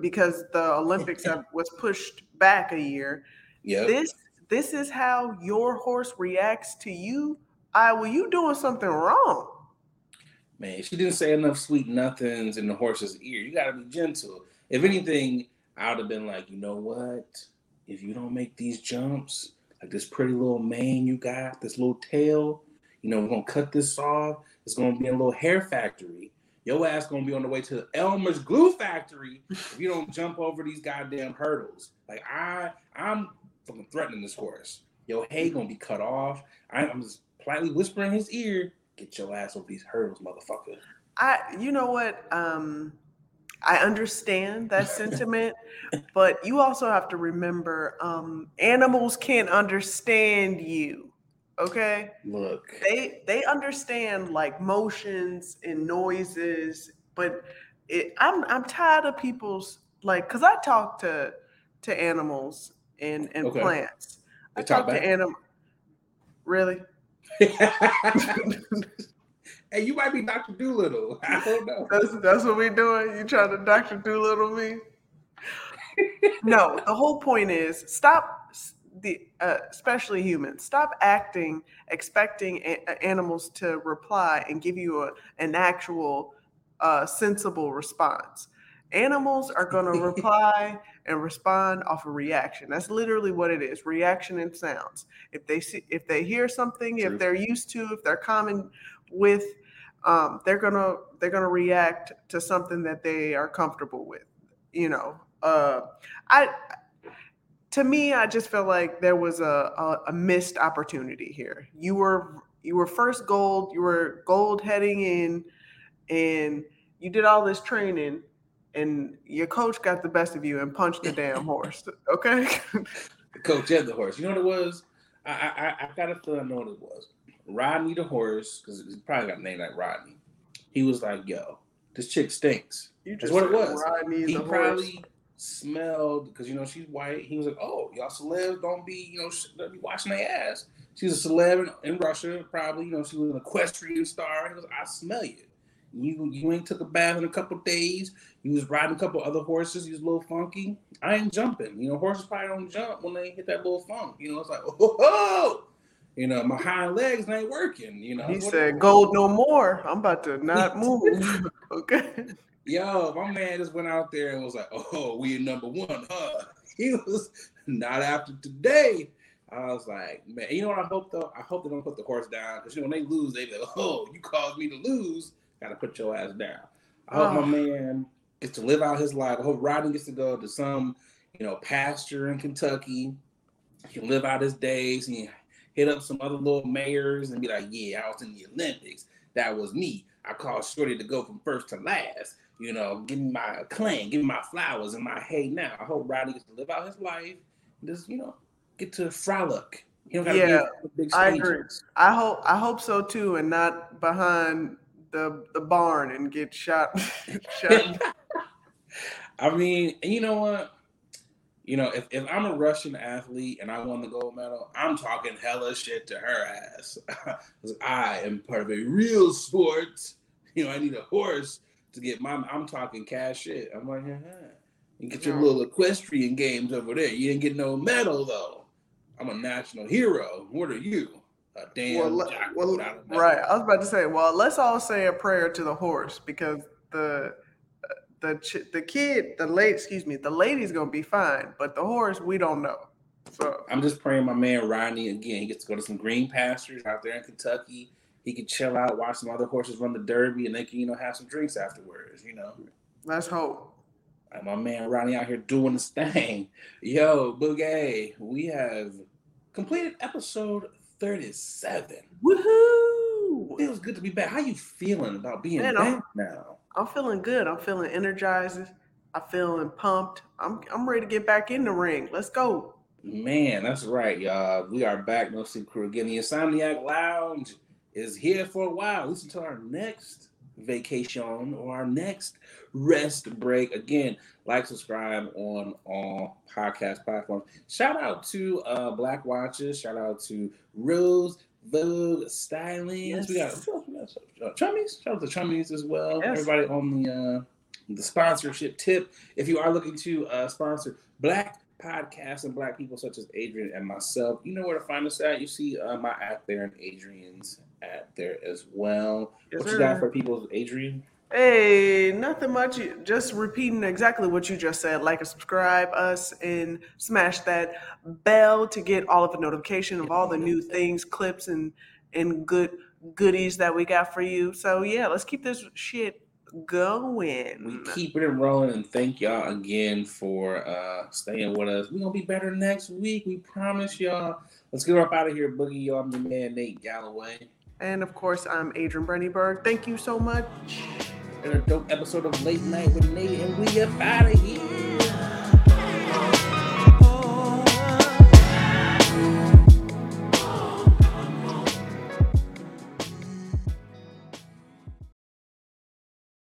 because the Olympics have, (laughs) was pushed back a year. yeah, this this is how your horse reacts to you i well you doing something wrong man, she didn't say enough sweet nothings in the horse's ear. You got to be gentle. If anything, I would have been like, you know what? If you don't make these jumps, like this pretty little mane you got, this little tail, you know, we're gonna cut this off. It's gonna be a little hair factory. Your ass gonna be on the way to Elmer's glue factory if you don't jump over these goddamn hurdles. Like I, I'm fucking threatening this horse. Your hay gonna be cut off. I, I'm just politely whispering in his ear, "Get your ass over these hurdles, motherfucker." i you know what um i understand that (laughs) sentiment but you also have to remember um animals can't understand you okay? Look, they they understand like motions and noises but it, i'm i'm tired of people's like because i talk to to animals and and Okay. plants. I talk talk to animals really? (laughs) Hey, you might be Doctor Dolittle. I don't know. that's that's what we're doing? You trying to dr dolittle me? (laughs) No the whole point is stop the uh, especially humans stop acting expecting a- animals to reply and give you a, an actual uh, sensible response. Animals are going (laughs) to reply and respond off a reaction. That's literally what it is: reaction and sounds. If they see, if they hear something, True. if they're used to, if they're common with, um, they're gonna they're gonna react to something that they are comfortable with. You know, uh, I to me, I just felt like there was a, a, a missed opportunity here. You were you were first gold, you were gold heading in, and you did all this training, and your coach got the best of you and punched the damn (laughs) horse. Okay. The coach and the horse. You know what it was? I I, I got a feeling I know what it was. Rodney the horse, because he probably got named like Rodney. He was like, "Yo, this chick stinks." You That's what it was. Rodney he the horse. Smelled because you know she's white. He was like, "Oh, y'all celebs don't be you know don't be washing their ass." She's a celeb in, in Russia, probably. You know, she was an equestrian star. He was, "I smell you. You you ain't took a bath in a couple days. You was riding a couple other horses. You was a little funky. I ain't jumping. You know, horses probably don't jump when they hit that little funk. You know, it's like, oh, oh, (laughs) you know, my hind legs ain't working. You know, He what said, "Gold no more. I'm about to not (laughs) move." (laughs) okay. Yo, my man just went out there and was like, "Oh, we in number one, huh?" (laughs) He was not after today. I was like, man, you know what I hope though? I hope they don't put the horse down because you know when they lose, they be like, "Oh, you caused me to lose. Got to put your ass down." I hope Oh. my man gets to live out his life. I hope Rodney gets to go to some, you know, pasture in Kentucky. He can live out his days. and hit up some other little mares and be like, "Yeah, I was in the Olympics. That was me. I caused Shorty to go from first to last." You know, give me my acclaim, give me my flowers and my hey now. I hope Rodney gets to live out his life, and just you know, get to frolic. Yeah, be big I agree. I hope I hope so too, and not behind the the barn and get shot. (laughs) shot. (laughs) I mean, you know what? You know, if, if I'm a Russian athlete and I won the gold medal, I'm talking hella shit to her ass. (laughs) 'Cause I am part of a real sport. You know, I need a horse to get my. I'm talking cash shit. I'm like, uh-huh. you get your Yeah. little equestrian games over there. You didn't get no medal though. I'm a national hero. What are you? A damn well, well, without a medal. right. I was about to say, well, let's all say a prayer to the horse because the the ch- the kid, the late, excuse me, the lady's gonna be fine, but the horse, we don't know. So I'm just praying my man Rodney again. He gets to go to some green pastures out there in Kentucky. He can chill out, watch some other horses run the derby, and they can, you know, have some drinks afterwards, you know. let's hope. My man Ronnie out here doing his thing. (laughs) Yo, Boogie, we have completed episode 37. Woohoo! It feels good to be back. How you feeling about being Man, back I'm- now? I'm feeling good. I'm feeling energized. I'm feeling pumped. I'm I'm ready to get back in the ring. Let's go. Man, that's right, y'all. We are back, No Sleep Crew again. The Insomniac Lounge is here for a while, at least until our next vacation or our next rest break. Again, like, subscribe on all podcast platforms. Shout out to uh, Black Watches. Shout out to Rose Vogue Stylings. We got Yes. uh, Chummies. Shout out to Chummies as well. Yes. Everybody on the uh, the sponsorship tip. If you are looking to uh, sponsor Black podcasts and Black people such as Adrian and myself, you know where to find us at. You see uh, my app there and Adrian's at there as well. Yes, what you got sir. for people, Adrian? Hey, nothing much. Just repeating exactly what you just said. Like and subscribe us and smash that bell to get all of the notification of all the new things, clips, and and good goodies that we got for you. So yeah, let's keep this shit going. We keep it rolling and thank y'all again for uh staying with us. We're gonna be better next week. We promise y'all. Let's get up out of here, Boogie. Y'all, I'm the man Nate Galloway. And of course, I'm Adrian Brennyberg. Thank you so much. In a dope episode of Late Night with Nate, and we up out of here.